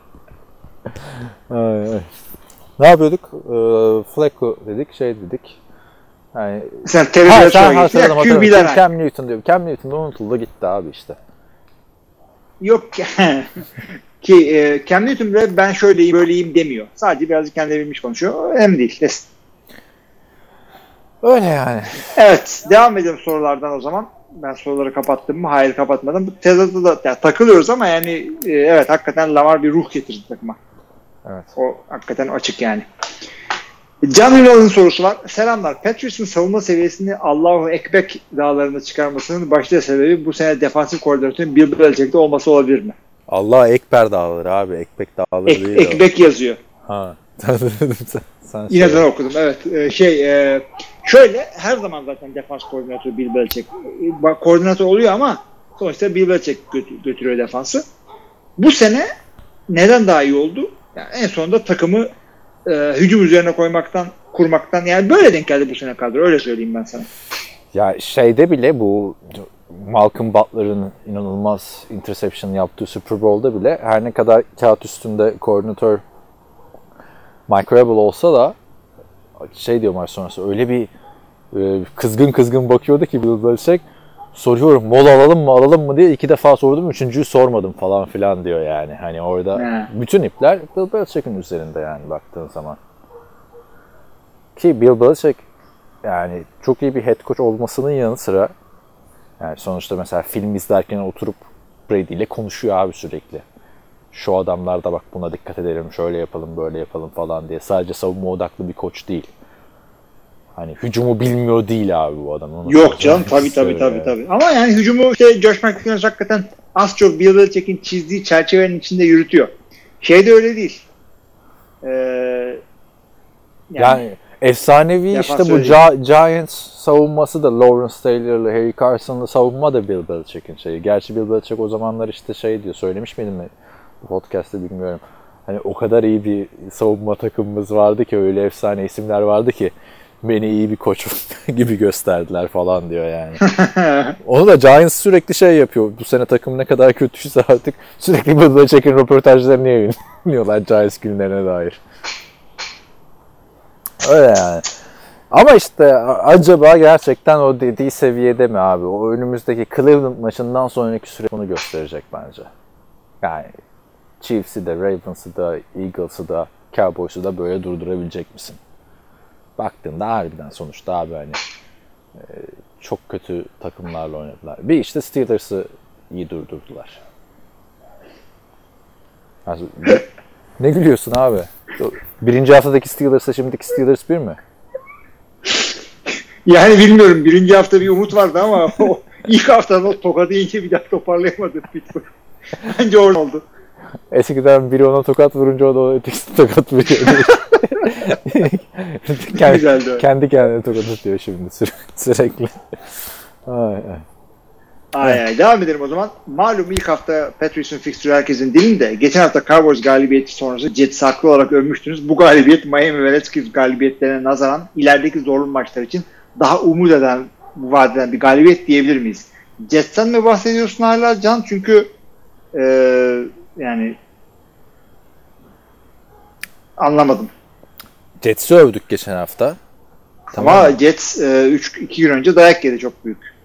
Speaker 2: Ay, ay. Ne yapıyorduk? E, Flacco dedik, şey dedik. Yani,
Speaker 3: Sen
Speaker 2: ha, sen
Speaker 3: geçtin.
Speaker 2: hatırladım
Speaker 3: Ya. QB'ler
Speaker 2: Cam, Newton diyorum. Cam Newton da unutuldu gitti abi işte.
Speaker 3: Yok [LAUGHS] ki e, Cam Newton bile ben şöyleyim böyleyim demiyor. Sadece birazcık kendine bilmiş konuşuyor. Hem değil. Des.
Speaker 2: Öyle yani.
Speaker 3: Evet. Devam edelim sorulardan o zaman. Ben soruları kapattım mı? Hayır kapatmadım. Bu tezatı da yani takılıyoruz ama yani e, evet hakikaten Lamar bir ruh getirdi takıma.
Speaker 2: Evet.
Speaker 3: O hakikaten açık yani. Can Ünal'ın sorusu var. Selamlar. Patriots'ın savunma seviyesini Allahu Ekbek dağlarına çıkarmasının başlıca sebebi bu sene defansif koordinatörün Bill Belichick'te olması olabilir mi?
Speaker 2: Allah Ekber dağları abi. Ekmek dağları
Speaker 3: Ek,
Speaker 2: değil. o.
Speaker 3: Ekbek yazıyor.
Speaker 2: Ha. [LAUGHS] sen, sen
Speaker 3: ben okudum evet. Ee, şey e, şöyle her zaman zaten defans koordinatörü Bill Belichick. E, Koordinatör oluyor ama sonuçta Bill Belichick götü- götürüyor defansı. Bu sene neden daha iyi oldu? Yani en sonunda takımı e, hücum üzerine koymaktan, kurmaktan yani böyle denk geldi bu sene kadro. Öyle söyleyeyim ben sana.
Speaker 2: Ya şeyde bile bu Malcolm Butler'ın inanılmaz interception yaptığı Super Bowl'da bile her ne kadar kağıt üstünde koordinatör Mike Rabel olsa da şey diyor maç sonrası öyle bir e, kızgın kızgın bakıyordu ki Bill Belichick soruyorum mola alalım mı alalım mı diye iki defa sordum. Üçüncüyü sormadım falan filan diyor yani. Hani orada
Speaker 3: He.
Speaker 2: bütün ipler Bill Belichick'in üzerinde yani baktığın zaman. Ki Bill Belichick yani çok iyi bir head coach olmasının yanı sıra yani sonuçta mesela film izlerken oturup Brady ile konuşuyor abi sürekli. Şu adamlar da bak buna dikkat edelim, şöyle yapalım, böyle yapalım falan diye. Sadece savunma odaklı bir koç değil. Hani hücumu bilmiyor değil abi bu adam. Onu
Speaker 3: Yok canım tabii tabii tabii
Speaker 2: yani.
Speaker 3: tabii. Ama yani hücumu işte Josh McDaniels hakikaten az çok Bill Belichick'in çizdiği çerçevenin içinde yürütüyor. Şey de öyle değil. Ee,
Speaker 2: Yani, efsanevi
Speaker 3: Defans
Speaker 2: işte bu Gi- Giants savunması da Lawrence Taylor'lı, Harry Carson'lı savunma da Bill Belichick'in şeyi. Gerçi Bill Belichick o zamanlar işte şey diyor, söylemiş miydim mi podcast'te bilmiyorum. Hani o kadar iyi bir savunma takımımız vardı ki öyle efsane isimler vardı ki beni iyi bir koç [LAUGHS] gibi gösterdiler falan diyor yani. [LAUGHS] Onu da Giants sürekli şey yapıyor. Bu sene takım ne kadar kötüyse artık sürekli Bill Belichick'in röportajlarını yayınlıyorlar Giants günlerine dair. Öyle yani. Ama işte acaba gerçekten o dediği seviyede mi abi? O önümüzdeki Cleveland maçından sonraki süre onu gösterecek bence. Yani Chiefs'i de, Ravens'ı da, Eagles'ı da, Cowboys'u da böyle durdurabilecek misin? Baktığında harbiden sonuçta abi hani e, çok kötü takımlarla oynadılar. Bir işte Steelers'ı iyi durdurdular. Yani ne gülüyorsun abi? Birinci haftadaki Steelers'la şimdiki Steelers bir mi?
Speaker 3: yani bilmiyorum birinci hafta bir umut vardı ama o ilk haftada o tokadı yiyince bir daha toparlayamadı Pittsburgh. Bence orada oldu.
Speaker 2: Eskiden biri ona tokat vurunca o da ötekisi tokat vuruyor. [LAUGHS] kendi,
Speaker 3: Güzeldi
Speaker 2: kendi kendine tokat atıyor şimdi süre- sürekli. Ay, ay.
Speaker 3: Ay ay devam edelim o zaman. Malum ilk hafta Patriots'un fixtürü herkesin dilinde. Geçen hafta Cowboys galibiyeti sonrası Jets haklı olarak övmüştünüz. Bu galibiyet Miami ve Redskins galibiyetlerine nazaran ilerideki zorlu maçlar için daha umut eden, vaat eden bir galibiyet diyebilir miyiz? Jets'ten mi bahsediyorsun hala Can? Çünkü eee, yani anlamadım.
Speaker 2: Jets'i övdük geçen hafta. Tamam
Speaker 3: Ama? Jets 3 2 gün önce dayak yedi çok büyük.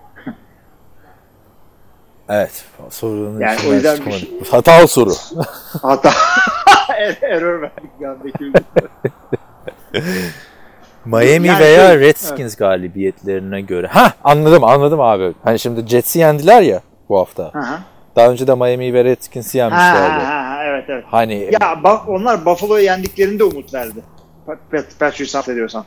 Speaker 2: Evet. Sorunun
Speaker 3: Yani o yüzden bir
Speaker 2: Hatalı soru. [LAUGHS]
Speaker 3: Hatta [LAUGHS] error verdik bir anda ikimiz.
Speaker 2: Miami
Speaker 3: Yani
Speaker 2: veya
Speaker 3: şey-
Speaker 2: Redskins galibiyetlerine göre. Ha anladım anladım abi. Hani şimdi Jets'i yendiler ya bu hafta.
Speaker 3: Hı hı.
Speaker 2: Daha önce de Miami ve Redskins'i
Speaker 3: Ha,
Speaker 2: yenmişlerdi.
Speaker 3: ha, ha, evet evet.
Speaker 2: Hani
Speaker 3: Ya bak onlar Buffalo'yu yendiklerinde umut verdi. Pat- Pat- Patriots affediyorsan.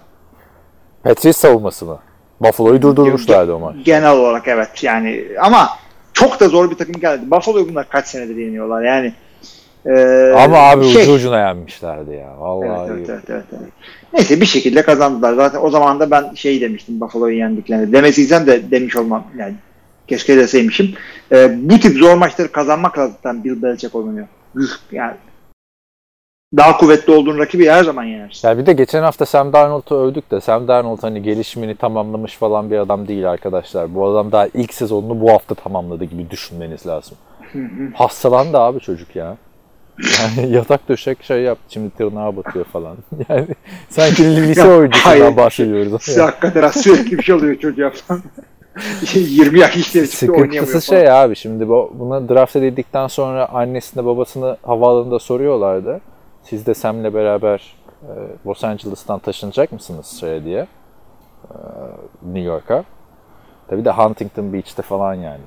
Speaker 2: Patriots savunması mı? Buffalo'yu durdurmuşlardı o maç.
Speaker 3: Genel olarak evet yani ama çok da zor bir takım geldi. Buffalo'yu bunlar kaç senedir yeniyorlar yani. Ee,
Speaker 2: Ama abi
Speaker 3: şey-
Speaker 2: ucu ucuna yenmişlerdi ya. Vallahi.
Speaker 3: Evet, evet, evet, evet. Neyse bir şekilde kazandılar. Zaten o zaman da ben şey demiştim Buffalo'yu yendiklerini. Demesiysem de demiş olmam. Yani keşke deseymişim. Ee, bu tip zor maçları kazanmakla zaten Bill Belichick oynuyor. Yani daha kuvvetli olduğun rakibi her zaman yenersin.
Speaker 2: Ya bir de geçen hafta Sam Darnold'u övdük de Sam Darnold hani gelişimini tamamlamış falan bir adam değil arkadaşlar. Bu adam daha ilk sezonunu bu hafta tamamladı gibi düşünmeniz lazım. Hastalandı abi çocuk ya. Yani [LAUGHS] yatak döşek şey yaptı. Şimdi tırnağa batıyor falan. [LAUGHS] Yani sanki lise oyuncusundan bahsediyoruz.
Speaker 3: Hakikaten sürekli bir şey oluyor çocuğa falan. [LAUGHS] 20 yaş işte hiçbir oynayamıyor
Speaker 2: Sıkıntısı
Speaker 3: falan.
Speaker 2: şey abi şimdi bu, buna draft edildikten sonra annesine babasını havaalanında soruyorlardı. Siz de Sam'le beraber e, Los Angeles'tan taşınacak mısınız şeye diye e, New York'a. Tabi de Huntington Beach'te falan yani.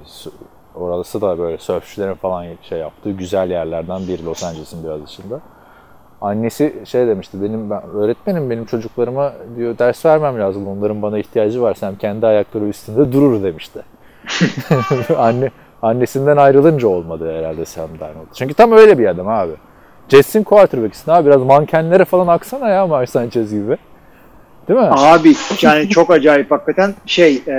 Speaker 2: Orası da böyle sörfçülerin falan şey yaptığı güzel yerlerden biri Los Angeles'ın biraz dışında. Annesi şey demişti benim ben öğretmenim benim çocuklarıma diyor ders vermem lazım onların bana ihtiyacı var sen kendi ayakları üstünde durur demişti. [LAUGHS] [LAUGHS] Anne annesinden ayrılınca olmadı herhalde Sam Darnold. Çünkü tam öyle bir adam abi. Jets'in quarterback'sin abi biraz mankenlere falan aksana ya Mark Sanchez gibi. Değil mi?
Speaker 3: Abi yani çok acayip hakikaten şey e,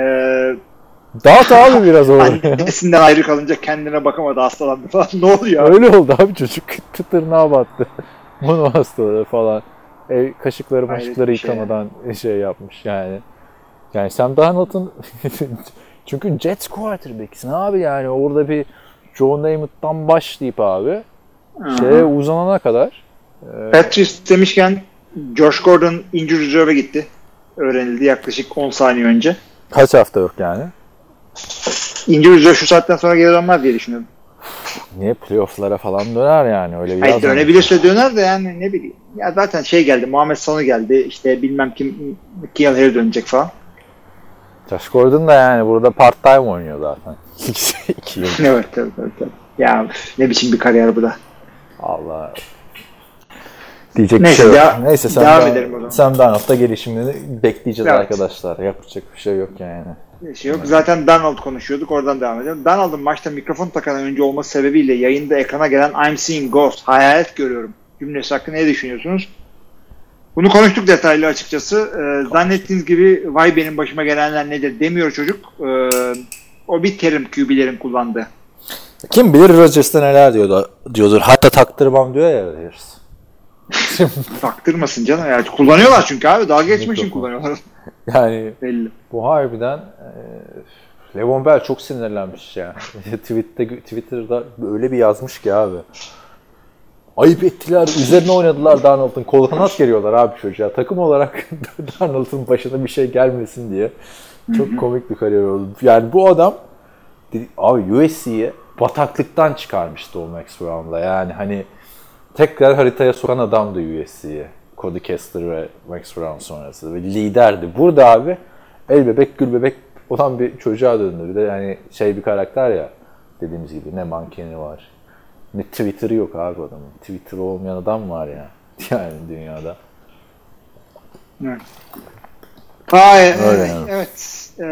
Speaker 2: Dağıt abi biraz orayı. [LAUGHS]
Speaker 3: annesinden ayrı kalınca kendine bakamadı hastalandı falan. Ne oluyor?
Speaker 2: Öyle oldu abi çocuk tırnağa battı. [LAUGHS] Mono hastalığı falan. E, kaşıkları maşıkları
Speaker 3: şey
Speaker 2: yıkamadan [LAUGHS] şey yapmış yani. Yani Sam Darnold'un [LAUGHS] çünkü Jets quarterback'sin abi yani orada bir Joe Namath'tan başlayıp abi şeye uzanana kadar
Speaker 3: Patriots demişken Josh Gordon injury reserve'e gitti. Öğrenildi yaklaşık 10 saniye önce.
Speaker 2: kaç hafta yok yani?
Speaker 3: İnce yüzüyor şu saatten sonra geri dönmez diye düşünüyorum.
Speaker 2: Niye playoff'lara falan döner yani öyle bir
Speaker 3: Hayır dönebilirse döner de yani ne bileyim. Ya zaten şey geldi Muhammed Sanu geldi işte bilmem kim Kian Harry dönecek falan.
Speaker 2: Josh Gordon da yani burada part time oynuyor zaten. [LAUGHS] İki [LAUGHS] yıl.
Speaker 3: Evet tabii tabii. tabii. Ya ne biçim bir kariyer bu da.
Speaker 2: Allah. Diyecek
Speaker 3: Neyse,
Speaker 2: bir şey yok. Neyse Sam,
Speaker 3: devam
Speaker 2: Dan-
Speaker 3: edelim o zaman.
Speaker 2: Sam Darnold'da gelişimini bekleyeceğiz
Speaker 3: Evet.
Speaker 2: arkadaşlar. Yapacak bir şey yok yani.
Speaker 3: Şey yok. Zaten Donald konuşuyorduk. Oradan devam edelim. Donald'ın maçta mikrofon takan oyuncu olması sebebiyle yayında ekrana gelen I'm seeing ghost, hayalet görüyorum cümlesi hakkında ne düşünüyorsunuz? Bunu konuştuk detaylı açıkçası. Ee, zannettiğiniz gibi vay benim başıma gelenler nedir demiyor çocuk. Ee, o bir terim QB'lerin kullandığı.
Speaker 2: Kim bilir Rodgers'ta neler diyordu, diyordur. Hatta taktırmam diyor ya Rodgers. [LAUGHS]
Speaker 3: Taktırmasın canım. Yani kullanıyorlar çünkü abi. Dalga geçmek için kullanıyorlar. [LAUGHS]
Speaker 2: Yani
Speaker 3: Belli.
Speaker 2: bu harbiden e, Levon Bell çok sinirlenmiş ya. [LAUGHS] Twitter'da, Twitter'da öyle bir yazmış ki abi. Ayıp ettiler, üzerine oynadılar Darnold'un. Kol kanat geliyorlar abi çocuğa. Takım olarak [LAUGHS] Darnold'un başına bir şey gelmesin diye. Çok komik bir kariyer oldu. Yani bu adam abi USC'ye bataklıktan çıkarmıştı o Max Brown'la. Yani hani tekrar haritaya sokan adamdı USC'ye. Cody Kessler ve Max Brown sonrası. Ve liderdi. Burada abi el bebek gül bebek olan bir çocuğa döndü. Bir de yani şey bir karakter ya dediğimiz gibi ne mankeni var. Ne Twitter'ı yok abi adamın. Twitter olmayan adam var ya. [LAUGHS] Yani dünyada.
Speaker 3: Evet. Aa, e-
Speaker 2: Öyle yani.
Speaker 3: evet. Ee,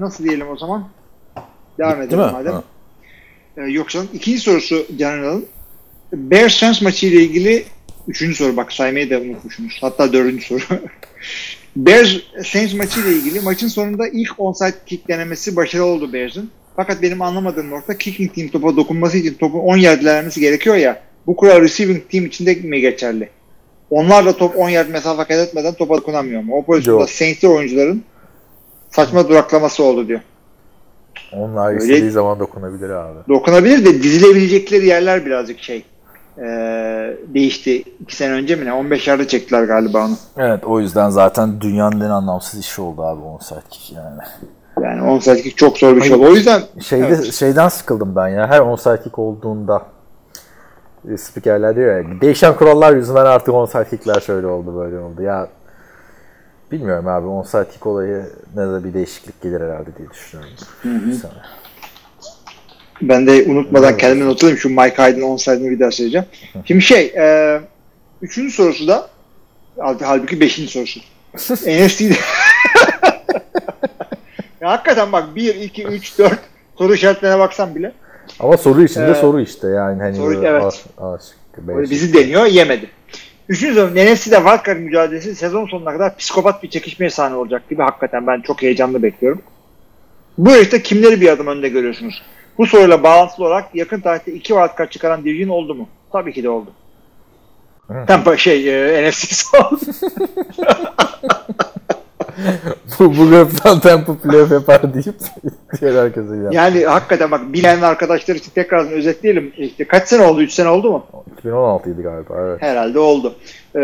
Speaker 3: nasıl diyelim o zaman? Devam
Speaker 2: Bitti
Speaker 3: edelim
Speaker 2: mi?
Speaker 3: madem.
Speaker 2: Ha.
Speaker 3: Ee, yok canım. İkinci sorusu Hanım. Bears Saints maçı ile ilgili üçüncü soru bak saymayı da unutmuşsunuz. Hatta dördüncü soru. [LAUGHS] Bears Saints maçı ile ilgili maçın sonunda ilk onside kick denemesi başarılı oldu Bears'ın. Fakat benim anlamadığım nokta kicking team topa dokunması için topun 10 yard ilerlemesi gerekiyor ya. Bu kural receiving team içinde mi geçerli? Onlar da top 10 yard mesafe kat etmeden topa dokunamıyor mu? O pozisyonda. Saints'li oyuncuların saçma duraklaması oldu diyor.
Speaker 2: Onlar
Speaker 3: Öyle-
Speaker 2: istediği zaman dokunabilir abi.
Speaker 3: Dokunabilir de dizilebilecekleri yerler birazcık şey ee, değişti. 2 sene önce mi ne? 15 yerde çektiler galiba onu.
Speaker 2: Evet o yüzden zaten dünyanın en anlamsız işi oldu abi onside kick yani.
Speaker 3: Yani 10 saatlik çok zor bir şey oldu. O yüzden
Speaker 2: Şeyde
Speaker 3: Evet.
Speaker 2: şeyden sıkıldım ben ya. Her onside kick olduğunda e, spikerler diyor ya değişen kurallar yüzünden artık onside kickler şöyle oldu böyle oldu. Ya bilmiyorum abi onside kick olayı ne de bir değişiklik gelir herhalde diye düşünüyorum. Sana.
Speaker 3: Ben de unutmadan
Speaker 2: Evet.
Speaker 3: kendime not alayım. Şu Mike Hyde'ın onside'ını bir daha söyleyeceğim. Şimdi şey e, üçüncü sorusu da halbuki- beşinci sorusu. [LAUGHS] NFC'de [LAUGHS] ya hakikaten bak 1, 2, 3, 4 soru işaretlerine baksan bile
Speaker 2: Ama soru içinde
Speaker 3: Ee,
Speaker 2: soru işte yani hani
Speaker 3: soru-
Speaker 2: böyle
Speaker 3: evet.
Speaker 2: A, A şıkkı,
Speaker 3: bizi deniyor yemedi. Üçüncü soru NFC'de wildcard mücadelesi sezon sonuna kadar psikopat bir çekişmeye sahne olacak gibi hakikaten ben çok heyecanlı bekliyorum. Bu yarışta kimleri bir adım önde görüyorsunuz? Bu soruyla bağlantılı olarak yakın tarihte iki wildcard çıkaran division oldu mu? Tabii ki de oldu.
Speaker 2: Hı.
Speaker 3: Tampa şey e, [LAUGHS] NFC South.
Speaker 2: bu, bu gruptan Tampa playoff yapar deyip diğer herkese ya.
Speaker 3: yani hakikaten bak bilen arkadaşlar için tekrar özetleyelim. İşte kaç sene oldu? 3 sene oldu mu?
Speaker 2: 2016 idi galiba evet.
Speaker 3: Herhalde oldu. Ee,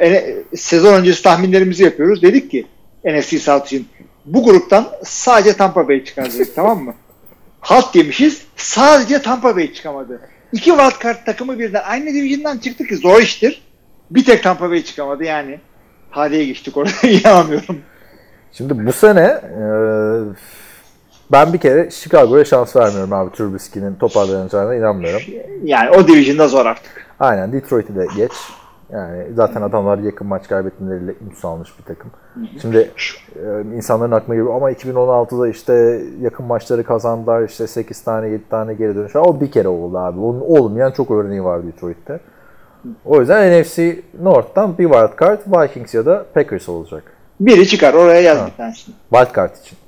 Speaker 3: ene- sezon öncesi tahminlerimizi yapıyoruz. Dedik ki NFC South için bu gruptan sadece Tampa Bay çıkar dedik tamam mı? Halt demişiz. Sadece Tampa Bay çıkamadı. İki wildcard takımı birden aynı division'dan çıktı ki zor iştir. Bir tek Tampa Bay çıkamadı yani. Tarihe geçtik orada [LAUGHS] inanamıyorum.
Speaker 2: Şimdi bu sene e, ben bir kere Chicago'ya şans vermiyorum abi Trubisky'nin toparlanacağına inanmıyorum.
Speaker 3: Yani o division'da zor artık.
Speaker 2: Aynen Detroit'i de geç. Yani zaten adamlar yakın maç kaybetmeleriyle ünlü almış bir takım. Şimdi e, insanların aklına geliyor ama 2016'da işte yakın maçları kazandılar işte 8 tane 7 tane geri dönüş. var. O bir kere oldu abi. Onun olmayan çok örneği var Detroit'te. O yüzden NFC North'tan bir wild card Vikings ya da Packers olacak.
Speaker 3: Biri çıkar oraya yaz
Speaker 2: Ha.
Speaker 3: bir tanesini.
Speaker 2: Wild card için.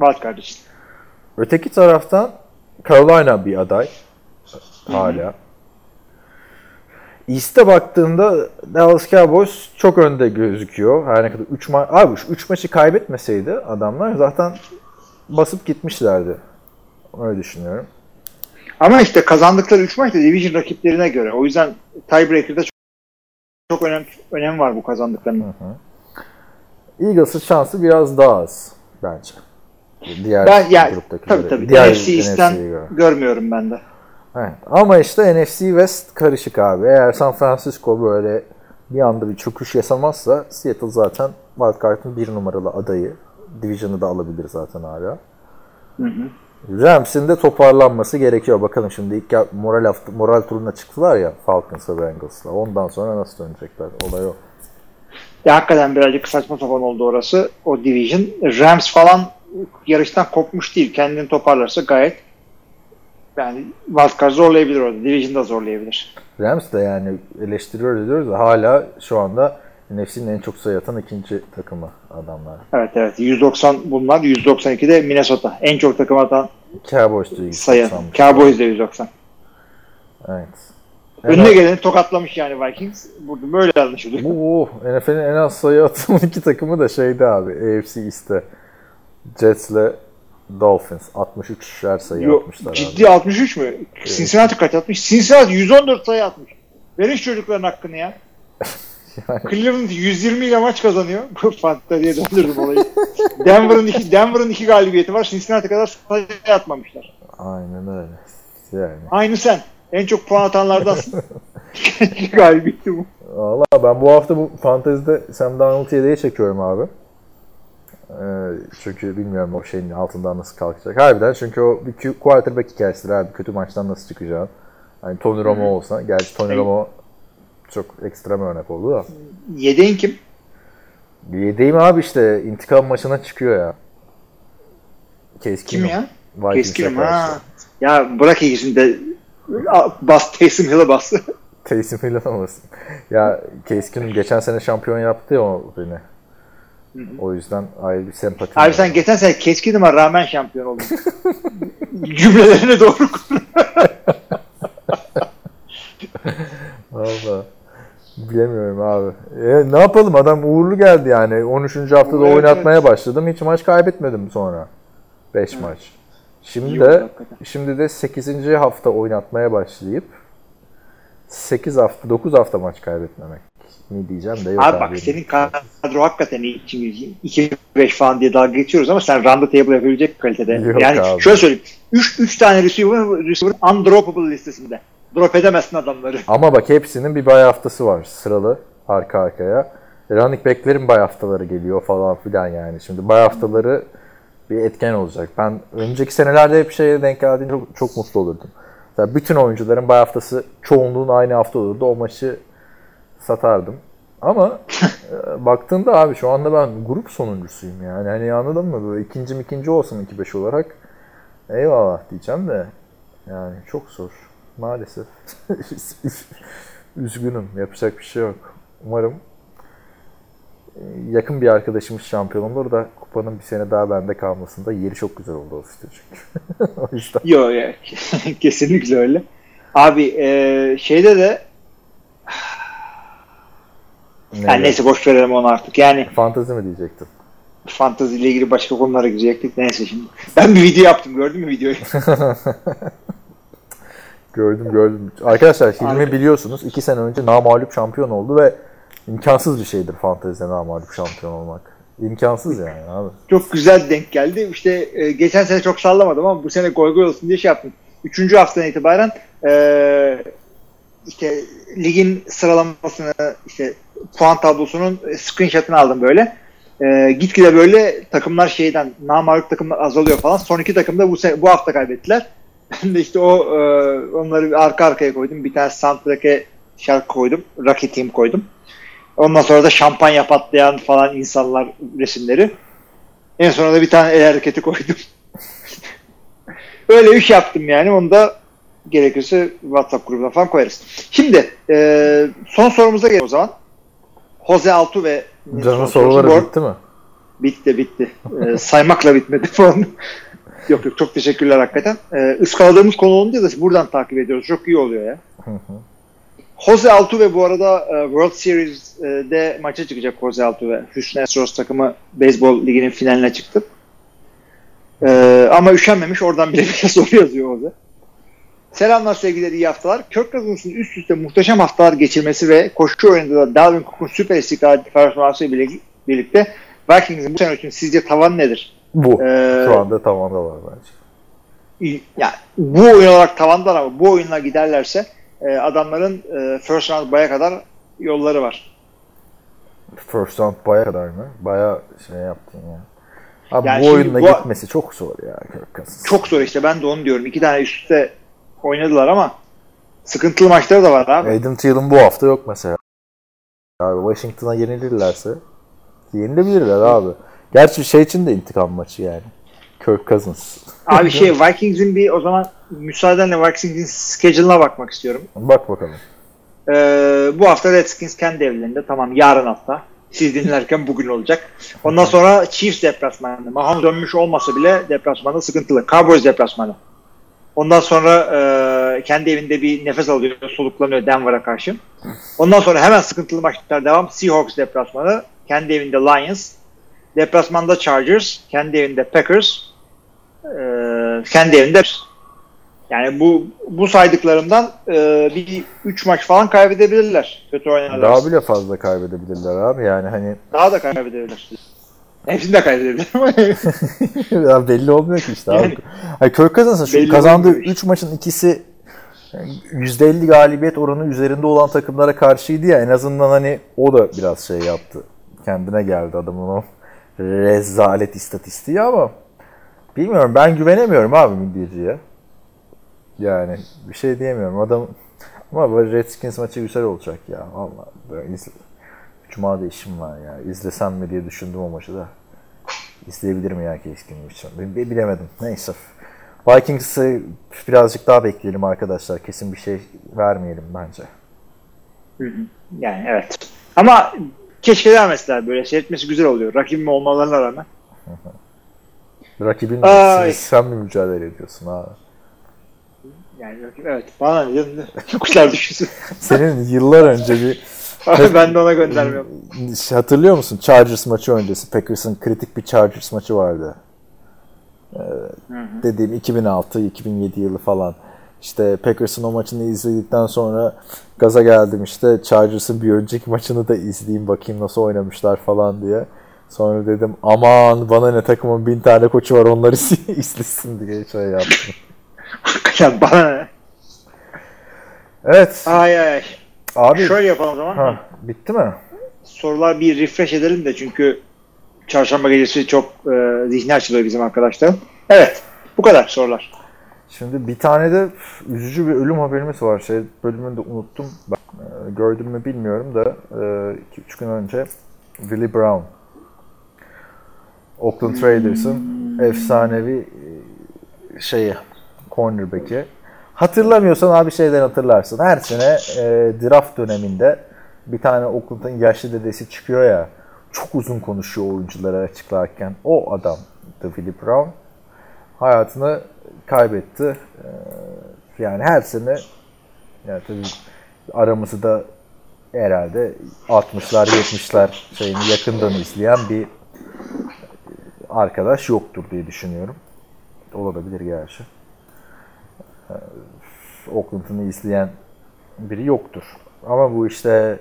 Speaker 3: Wildcard için.
Speaker 2: Öteki taraftan Carolina bir aday. Hala. East'e baktığında Dallas Cowboys çok önde gözüküyor. Her ne kadar 3 maç abi şu 3 maçı kaybetmeseydi adamlar zaten basıp gitmişlerdi. Öyle düşünüyorum.
Speaker 3: Ama işte kazandıkları 3 maçta division rakiplerine göre. O yüzden tiebreaker'da çok, çok önem, önem var bu kazandıklarının.
Speaker 2: Eagles'ın şansı biraz daha az bence. Diğer
Speaker 3: Ben yani
Speaker 2: gruptakilere.
Speaker 3: tabii tabii
Speaker 2: Diğer
Speaker 3: NFC East'ten
Speaker 2: NFC'ye göre.
Speaker 3: görmüyorum ben de.
Speaker 2: Evet. Ama işte NFC West karışık abi. Eğer San Francisco böyle bir anda bir çöküş yaşamazsa Seattle zaten Wildcard'ın bir numaralı adayı. Division'ı da alabilir zaten hala. Rams'in de toparlanması gerekiyor. Bakalım şimdi ilk moral hafta, moral turuna çıktılar ya Falcons ve Bengals'la. Ondan sonra nasıl dönecekler? Olay o.
Speaker 3: Ya hakikaten birazcık saçma sapan oldu orası. O division. Rams falan yarıştan kopmuş değil. Kendini toparlarsa gayet yani wildcard zorlayabilir orada. Division'da zorlayabilir.
Speaker 2: Rams de yani eleştiriyoruz diyoruz da hala şu anda NFC'nin en çok sayı atan ikinci takımı adamlar.
Speaker 3: Evet evet. 190 bunlar. 192 de Minnesota. En çok takım atan
Speaker 2: Cowboys da
Speaker 3: sayı.
Speaker 2: 190.
Speaker 3: Cowboys de 190.
Speaker 2: Evet.
Speaker 3: Önüne geleni tokatlamış yani Vikings. Burada böyle anlaşılıyor.
Speaker 2: Bu NFL'in en az sayı atan iki takımı da şeydi abi. AFC East'te. Jets'le Dolphins. 63'er sayı
Speaker 3: Yok,
Speaker 2: atmışlar
Speaker 3: ciddi 63 mü? Cincinnati kaç atmış? Cincinnati 114 sayı atmış. Verin çocukların hakkını ya. [LAUGHS]
Speaker 2: Yani-
Speaker 3: Cleveland 120 ile maç kazanıyor. [LAUGHS] Fantaziye döndürdüm olayı. Denver'ın iki, Denver'ın iki galibiyeti var. Cincinnati kadar sayı atmamışlar.
Speaker 2: abi. Aynen öyle. Yani.
Speaker 3: Aynı sen. En çok puan atanlardansın. İki [LAUGHS] galibiyeti bu.
Speaker 2: Valla ben bu hafta bu fantezide Sam Darnold'u yedeğe çekiyorum abi. Ee, çünkü bilmiyorum o şeyin altından nasıl kalkacak. Harbiden çünkü o bir quarterback hikayesidir abi. Kötü maçtan nasıl çıkacağın. Hani Tony Romo olsa. Gerçi Tony Romo çok ekstrem örnek oldu da.
Speaker 3: Yedeğin kim?
Speaker 2: Yedeğim abi işte intikam maçına çıkıyor ya. Case
Speaker 3: Kim ya?
Speaker 2: Karşı.
Speaker 3: ha. Ya bırak ikisini de bas Taysom Hill'e bas.
Speaker 2: Taysom Hill'in olmasın. Ya Keenum geçen sene şampiyon yaptı ya o beni. O yüzden ayrı bir sempati.
Speaker 3: Abi sen geçen sene Keskinim'e rağmen şampiyon oldun. [LAUGHS] Cümlelerine doğru kur. [LAUGHS]
Speaker 2: Valla. Bilemiyorum abi. E, ne yapalım adam uğurlu geldi yani. 13. haftada
Speaker 3: Evet,
Speaker 2: oynatmaya başladım. Hiç maç kaybetmedim sonra. 5 maç. Şimdi
Speaker 3: İyi
Speaker 2: de
Speaker 3: oldu
Speaker 2: şimdi de 8. hafta oynatmaya başlayıp 8 hafta 9 hafta maç kaybetmemek. Ne diyeceğim de yok
Speaker 3: Abi bak senin kadro hakikaten iyi. Şimdi 2-5 falan diye dalga geçiyoruz ama sen round table yapabilecek kalitede.
Speaker 2: Yok
Speaker 3: yani
Speaker 2: abi.
Speaker 3: şöyle söyleyeyim. 3 3 tane receiver, receiver undroppable listesinde. Drop edemezsin adamları.
Speaker 2: Ama bak hepsinin bir bay haftası var sıralı arka arkaya. Running back'lerin bay haftaları geliyor falan filan yani. Şimdi bay haftaları bir etken olacak. Ben önceki senelerde hep şeye denk geldiğinde çok, çok mutlu olurdum. Mesela bütün oyuncuların bay haftası çoğunluğun aynı hafta olurdu. O maçı satardım. Ama [LAUGHS] e, baktığında abi şu anda ben grup sonuncusuyum yani. Hani anladın mı? Böyle ikinci ikinci olsam 2-5 olarak eyvallah diyeceğim de yani çok zor. Maalesef. [LAUGHS] Üzgünüm. Yapacak bir şey yok. Umarım e, yakın bir arkadaşımız şampiyon olur da kupanın bir sene daha bende kalmasında yeri çok güzel oldu o işte çünkü. o yüzden.
Speaker 3: Yok ya. [LAUGHS] Kesinlikle öyle. Abi e, şeyde de yani neyse boş verelim onu artık. Yani
Speaker 2: Fantezi mi diyecektim?
Speaker 3: fantezi ile ilgili başka konulara girecektik. Neyse şimdi. Ben bir video yaptım. Gördün mü videoyu? [LAUGHS]
Speaker 2: Gördüm gördüm. Arkadaşlar
Speaker 3: Harika.
Speaker 2: biliyorsunuz 2 sene önce namalup şampiyon oldu ve imkansız bir şeydir fantezide namalup şampiyon olmak. İmkansız yani abi.
Speaker 3: çok güzel denk geldi. İşte e, geçen sene çok sallamadım ama bu sene goy goy olsun diye şey yaptım. Üçüncü haftadan itibaren e, işte ligin sıralamasını işte puan tablosunun screenshot'ını aldım böyle. E, gitgide böyle takımlar şeyden namaruk takımlar azalıyor falan. Son iki takım da bu, bu hafta kaybettiler. [LAUGHS] Ben de işte o e, onları arka arkaya koydum. Bir tane soundtrack'e şarkı koydum. Rocky Team koydum. Ondan sonra da şampanya patlayan falan insanlar resimleri. En sonunda da bir tane el hareketi koydum. [LAUGHS] Öyle iş yaptım yani. Onu da gerekirse WhatsApp grubuna falan koyarız. Şimdi e, son sorumuza gelelim o zaman. Jose Altu ve
Speaker 2: Canın soruları
Speaker 3: bu.
Speaker 2: bitti mi?
Speaker 3: Bitti bitti. E, saymakla bitmedi falan. [LAUGHS] yok yok çok teşekkürler hakikaten. E, ıskaladığımız konu olunca da buradan takip ediyoruz. Çok iyi oluyor ya. Jose Altuve bu arada e, World Series'de maça çıkacak Jose Altuve. Houston Astros takımı beyzbol liginin finaline çıktı. E, ama üşenmemiş oradan bile [LAUGHS] bir soru yazıyor Jose. Selamlar sevgiler iyi haftalar. Kirk Cousins'ın üst üste muhteşem haftalar geçirmesi ve koşu oyununda da Dalvin Cook'un süper istikrarlı performansı ile birlikte Vikings'in bu sene için sizce tavan nedir?
Speaker 2: Bu.
Speaker 3: Ee,
Speaker 2: Şu anda tavanda var bence.
Speaker 3: yani bu oyun olarak tavandan ama bu oyunla giderlerse e, adamların e, first round baya kadar yolları var.
Speaker 2: First round baya kadar mı? Baya şey yaptın ya. Abi
Speaker 3: Yani
Speaker 2: bu oyunla
Speaker 3: bu-
Speaker 2: gitmesi çok zor ya Kirk Cousins.
Speaker 3: Çok zor işte ben de onu diyorum. İki tane üst üste oynadılar ama sıkıntılı maçları da var abi.
Speaker 2: Adam Thielen bu hafta yok mesela. Abi Washington'a yenilirlerse yenilebilirler abi. Gerçi şey için de intikam maçı yani. Kirk Cousins.
Speaker 3: Abi [LAUGHS] şey Vikings'in bir o zaman müsaadenle Vikings'in schedule'ına bakmak istiyorum.
Speaker 2: Bak bakalım.
Speaker 3: Ee, bu hafta Redskins kendi evlerinde. Tamam yarın hatta. Siz dinlerken bugün olacak. Ondan sonra Chiefs deplasmanı. Mahomes dönmüş olmasa bile deplasmanı sıkıntılı. Cowboys deplasmanı. Ondan sonra e, kendi evinde bir nefes alıyor, soluklanıyor Denver'a karşı. Ondan sonra hemen sıkıntılı maçlar devam. Seahawks deplasmanı. Kendi evinde Lions. Deplasmanda Chargers. Kendi evinde Packers. e, kendi evinde yani bu bu saydıklarımdan e, bir 3 maç falan kaybedebilirler. Kötü oynarlar.
Speaker 2: Daha bile fazla kaybedebilirler abi yani hani
Speaker 3: Daha da kaybedebilirler. Hepsini de kaybedebilirler [LAUGHS] ama
Speaker 2: ya belli olmuyor ki işte abi.
Speaker 3: Yani-
Speaker 2: Hayır, Kirk Cousins'ın şu kazandığı
Speaker 3: olmuyor.
Speaker 2: 3 maçın ikisi yani %50 galibiyet oranı üzerinde olan takımlara karşıydı ya en azından hani o da biraz şey yaptı. Kendine geldi adamın o rezalet istatistiği ama bilmiyorum ben güvenemiyorum abi Milliyeci'ye. Yani bir şey diyemiyorum. Adam ama Redskins maçı güzel olacak ya. Vallahi. Cuma da işim var ya. İzlesem mi diye düşündüm o maçı da. İzleyebilirim ya keskin için. Bilemedim. Neyse. Vikings'ı birazcık daha bekleyelim arkadaşlar. Kesin bir şey vermeyelim bence.
Speaker 3: yani evet. Ama keşke vermeseler böyle seyretmesi güzel oluyor. Rakibim olmalarına rağmen.
Speaker 2: Rakibin sen mi mücadele ediyorsun abi?
Speaker 3: Yani evet. Bana? Kuşlar düşünsün.
Speaker 2: Senin yıllar önce bir
Speaker 3: ben de ona göndermiyorum.
Speaker 2: Şey, hatırlıyor musun? Chargers maçı öncesi Packers'ın kritik bir Chargers maçı vardı. Ee, dediğim 2006-2007 yılı falan. İşte Packers'ın o maçını izledikten sonra gaza geldim işte Chargers'ın bir önceki maçını da izleyeyim bakayım nasıl oynamışlar falan diye. Sonra dedim aman bana ne takımın bin tane koçu var onları [LAUGHS] izlesin diye şey yaptım. [LAUGHS]
Speaker 3: Hakikaten bana ne?
Speaker 2: Evet
Speaker 3: Ay ay.
Speaker 2: Abi
Speaker 3: Şöyle yapalım o zaman.
Speaker 2: ha, bitti mi?
Speaker 3: Sorular bir refresh edelim de çünkü çarşamba gecesi çok e, zihni açılıyor bizim arkadaşlar. Evet. Bu kadar sorular.
Speaker 2: Şimdi bir tane de üzücü bir ölüm haberimiz var. Şey bölümünü de unuttum. Ben, e, gördüm mü bilmiyorum da 2-3 gün önce Willie Brown Oakland Raiders'ın efsanevi e, şeyi cornerback'i. Hatırlamıyorsan abi şeyden hatırlarsın. Her sene e, draft döneminde bir tane Oakland'ın yaşlı dedesi çıkıyor ya. Çok uzun konuşuyor oyuncuları açıklarken. O adam Willie Brown hayatını kaybetti. Ee, Yani her sene yani tabii aramızı da herhalde 60'lar 70'ler şeyini yakından izleyen bir arkadaş yoktur diye düşünüyorum. Olabilir gerçi. Oakland'ını izleyen biri yoktur. Ama bu işte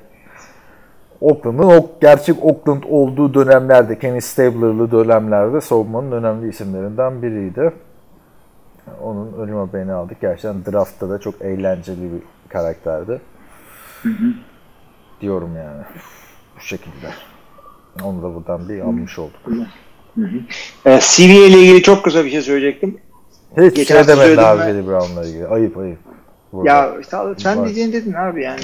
Speaker 2: Oakland'ın o gerçek Oakland olduğu dönemlerde, Kenny Stabler'lı dönemlerde savunmanın önemli isimlerinden biriydi. Onun ölüm haberini aldık. Gerçekten draftta da çok eğlenceli bir karakterdi. Diyorum yani. Bu şekilde. Onu da buradan bir almış olduk.
Speaker 3: E, CV ile ilgili çok kısa bir şey söyleyecektim.
Speaker 2: Hiç
Speaker 3: Geçen
Speaker 2: şey demedin abi Brown'la ilgili. Ayıp ayıp. Burada.
Speaker 3: Ya sen
Speaker 2: Var.
Speaker 3: diyeceğin dedin abi yani.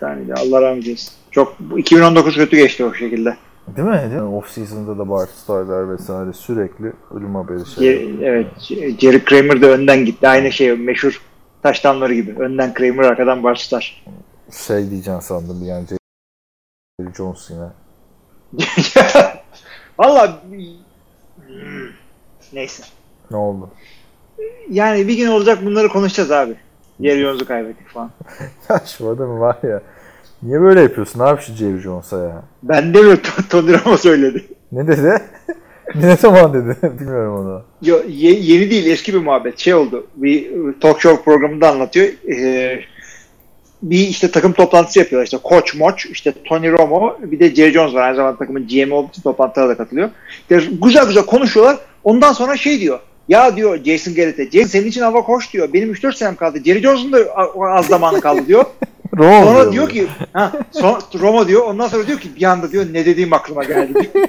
Speaker 3: Sen de Allah rahmet eylesin. Çok bu 2019 kötü geçti o şekilde.
Speaker 2: Değil mi? Değil mi? Off season'da da Bart Starr vesaire sürekli ölüm haberi şey.
Speaker 3: Evet Jerry Kramer de önden gitti. Aynı şey meşhur taştanları gibi. Önden Kramer arkadan Barstar.
Speaker 2: Şey diyeceksin sandım yani Jerry Jones yine. [LAUGHS]
Speaker 3: Valla neyse.
Speaker 2: Ne oldu?
Speaker 3: Yani bir gün olacak bunları konuşacağız abi. Jerry Jones'u kaybettik falan.
Speaker 2: Ya şu adam var ya. Niye böyle yapıyorsun abi şu Jerry Jones'a ya?
Speaker 3: Ben demiyorum Tony Romo söyledi.
Speaker 2: Ne dedi? [LAUGHS] ne zaman dedi? [LAUGHS] Bilmiyorum onu.
Speaker 3: Yo, ye- yeni değil eski bir muhabbet. Şey oldu. Bir talk show programında anlatıyor. Ee, bir işte takım toplantısı yapıyorlar. İşte Koç Moç, işte Tony Romo, bir de Jerry Jones var. Aynı zamanda takımın GM olduğu için toplantılara da katılıyor. İşte güzel güzel konuşuyorlar. Ondan sonra şey diyor. Ya diyor Jason Garrett'e, Jason senin için hava hoş diyor. Benim 3-4 senem kaldı. Jerry Jones'un da az zamanı kaldı diyor. [LAUGHS]
Speaker 2: Roma
Speaker 3: Sonra diyor ki, ha, son, Roma diyor. Ondan sonra diyor ki bir anda diyor ne dediğim aklıma geldi [LAUGHS] diyor.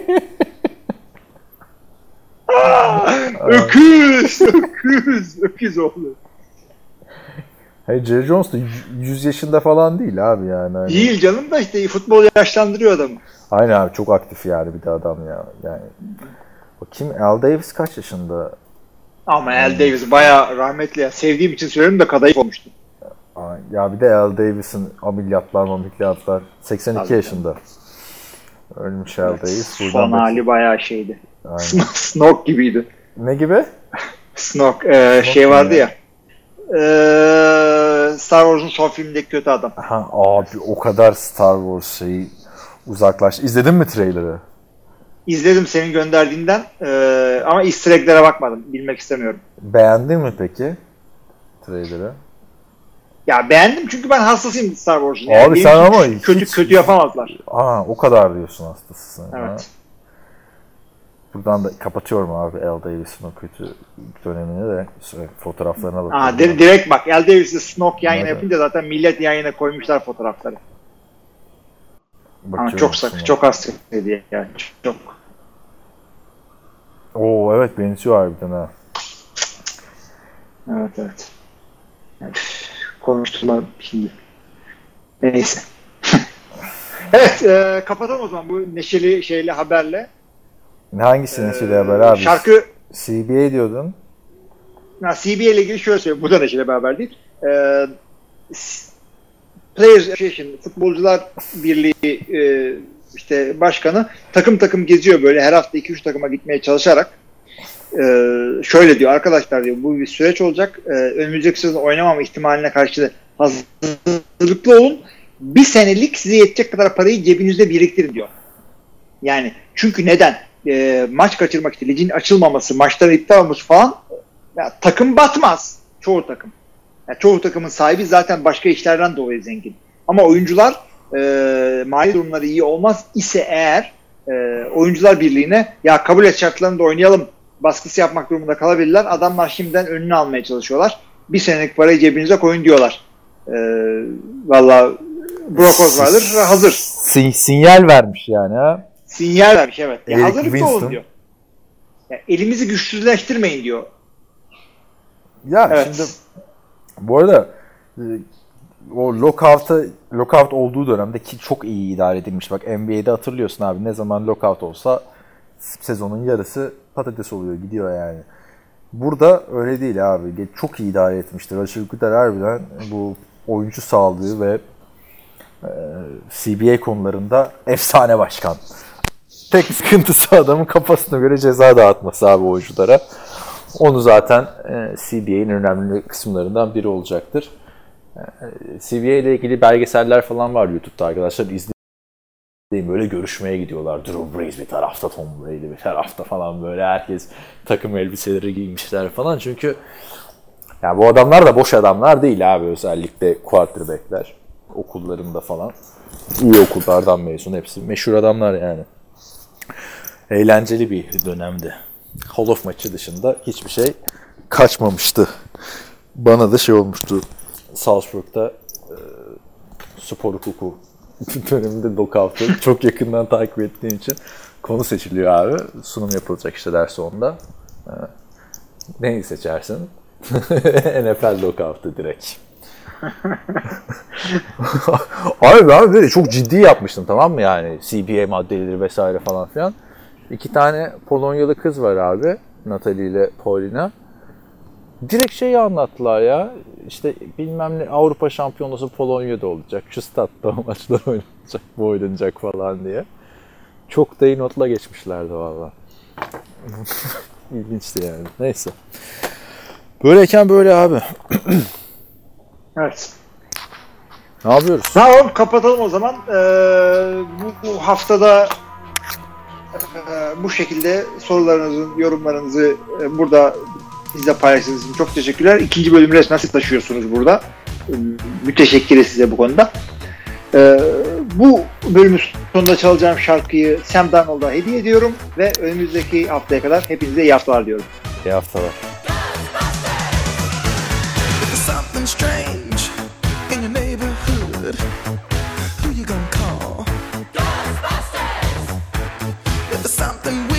Speaker 3: Aa, [LAUGHS] öküz, öküz, öküz oldu.
Speaker 2: Hey, Jerry Jones da 100 yaşında falan değil abi yani. Hani-
Speaker 3: Değil canım da işte futbol yaşlandırıyor adamı.
Speaker 2: Aynen abi çok aktif yani bir de adam ya. Yani Bakayım Al Davis kaç yaşında?
Speaker 3: Ama Al Davis bayağı rahmetli ya. Sevdiğim için söylüyorum da kadayıf olmuştu.
Speaker 2: Ya bir de Al Davis'in ameliyatlar ameliyatlar 82
Speaker 3: Tabii.
Speaker 2: yaşında. Ölmüş Al Davis.
Speaker 3: Son
Speaker 2: Buradan da-
Speaker 3: hali bayağı şeydi.
Speaker 2: Aynen.
Speaker 3: Snog gibiydi.
Speaker 2: Ne gibi?
Speaker 3: Snog e, şey vardı
Speaker 2: ya?
Speaker 3: ya. E, Star Wars'un son filmindeki kötü adam.
Speaker 2: Ha, abi o kadar Star Wars şeyi uzaklaştı. İzledin mi trailer'ı?
Speaker 3: İzledim senin gönderdiğinden e, ama easter egg'lere bakmadım. Bilmek istemiyorum.
Speaker 2: Beğendin mi peki trailer'ı?
Speaker 3: Ya beğendim çünkü ben hastasıyım Star Wars'un.
Speaker 2: Abi
Speaker 3: benim
Speaker 2: sen ama
Speaker 3: kötü
Speaker 2: hiç-
Speaker 3: kötü yapamazlar.
Speaker 2: Aa o kadar diyorsun hastasısın. ha.
Speaker 3: Evet.
Speaker 2: Buradan da kapatıyorum abi Al Davis'in o kötü dönemini de fotoğraflarına bakıyorum.
Speaker 3: Aa, di- direkt bak Al Davis'le Snog yan yana yapınca zaten millet yan yana koymuşlar fotoğrafları. Ama
Speaker 2: Bakıyorum
Speaker 3: çok sakı,
Speaker 2: şuna.
Speaker 3: çok hastaydı yani. Çok.
Speaker 2: Oo evet benziyor harbiden ha.
Speaker 3: Evet evet. Üf, Konuştular şimdi. Neyse. [LAUGHS] evet e, kapatalım o zaman bu neşeli şeyle haberle.
Speaker 2: Ne hangisinin
Speaker 3: Ee,
Speaker 2: şeyle haber abi?
Speaker 3: Şarkı
Speaker 2: CBA diyordun.
Speaker 3: ha, CBA ile ilgili şöyle söyleyeyim. Bu da neşeli bir haber değil. E, Players Association, Futbolcular Birliği e, işte başkanı takım takım geziyor böyle her hafta 2-3 takıma gitmeye çalışarak e, şöyle diyor arkadaşlar diyor bu bir süreç olacak. E, önümüzdeki sezon oynamama ihtimaline karşı hazırlıklı olun. Bir senelik size yetecek kadar parayı cebinizde biriktirin diyor. Yani çünkü neden? E, maç kaçırmak için ligin açılmaması, maçların iptal olması falan ya, takım batmaz. Çoğu takım. Ya, çoğu takımın sahibi zaten başka işlerden dolayı zengin. Ama oyuncular e, mali durumları iyi olmaz ise eğer e, oyuncular birliğine ya kabul et şartlarında oynayalım baskısı yapmak durumunda kalabilirler. Adamlar şimdiden önünü almaya çalışıyorlar. Bir senelik parayı cebinize koyun diyorlar. E, Valla Brock Osweiler hazır.
Speaker 2: Sin- sinyal vermiş yani ha.
Speaker 3: Sinyal vermiş evet. Ya
Speaker 2: Eric
Speaker 3: hazırlıklı olun diyor. Ya, elimizi güçsüzleştirmeyin diyor.
Speaker 2: Ya
Speaker 3: Evet.
Speaker 2: şimdi bu arada e, o lockout'a lockout olduğu dönemde ki çok iyi idare edilmiş. Bak NBA'de hatırlıyorsun abi ne zaman lockout olsa sezonun yarısı patates oluyor gidiyor yani. Burada öyle değil abi. Çok iyi idare etmiştir. Aşırı Güder harbiden bu oyuncu sağlığı ve e, CBA konularında efsane başkan. Tek sıkıntısı adamın kafasına göre ceza dağıtması abi oyunculara. Onu zaten e, önemli kısımlarından biri olacaktır. CBA ile ilgili belgeseller falan var YouTube'da arkadaşlar. İzleyin böyle görüşmeye gidiyorlar. Drew Brees bir tarafta, Tom Brady bir tarafta falan böyle. Herkes takım elbiseleri giymişler falan. Çünkü ya bu adamlar da boş adamlar değil abi özellikle quarterback'ler okullarında falan. İyi okullardan mezun hepsi. Meşhur adamlar yani. Eğlenceli bir dönemdi. Hall of maçı dışında hiçbir şey kaçmamıştı. Bana da şey olmuştu. Salzburg'da e, spor hukuku [LAUGHS] döneminde lockout'u çok yakından takip ettiğim için konu seçiliyor abi. Sunum yapılacak işte ders sonunda. E, neyi seçersin? [LAUGHS] NFL lockout'u direkt. [LAUGHS] abi ben böyle çok ciddi yapmıştım tamam mı yani CBA maddeleri vesaire falan filan. İki tane Polonyalı kız var abi. Natalie ile Paulina. Direkt şeyi anlattılar ya. İşte bilmem ne Avrupa Şampiyonası Polonya'da olacak. Şu statta [LAUGHS] maçlar oynanacak, bu oynanacak falan diye. Çok da iyi notla geçmişlerdi valla. [LAUGHS] İlginçti yani. Neyse. Böyleyken böyle abi. [CLEARS THROAT]
Speaker 3: Evet.
Speaker 2: Ne yapıyoruz?
Speaker 3: Tamam kapatalım o zaman. Ee, bu, bu haftada e, bu şekilde sorularınızı, yorumlarınızı e, burada bizle paylaştığınız için çok teşekkürler. İkinci bölümü resmen siz taşıyorsunuz burada. Müteşekkiriz size bu konuda. Ee, bu bölümün sonunda çalacağım şarkıyı Sam Darnold'a hediye ediyorum ve önümüzdeki haftaya kadar hepinize iyi haftalar diyorum.
Speaker 4: İyi haftalar.
Speaker 5: Something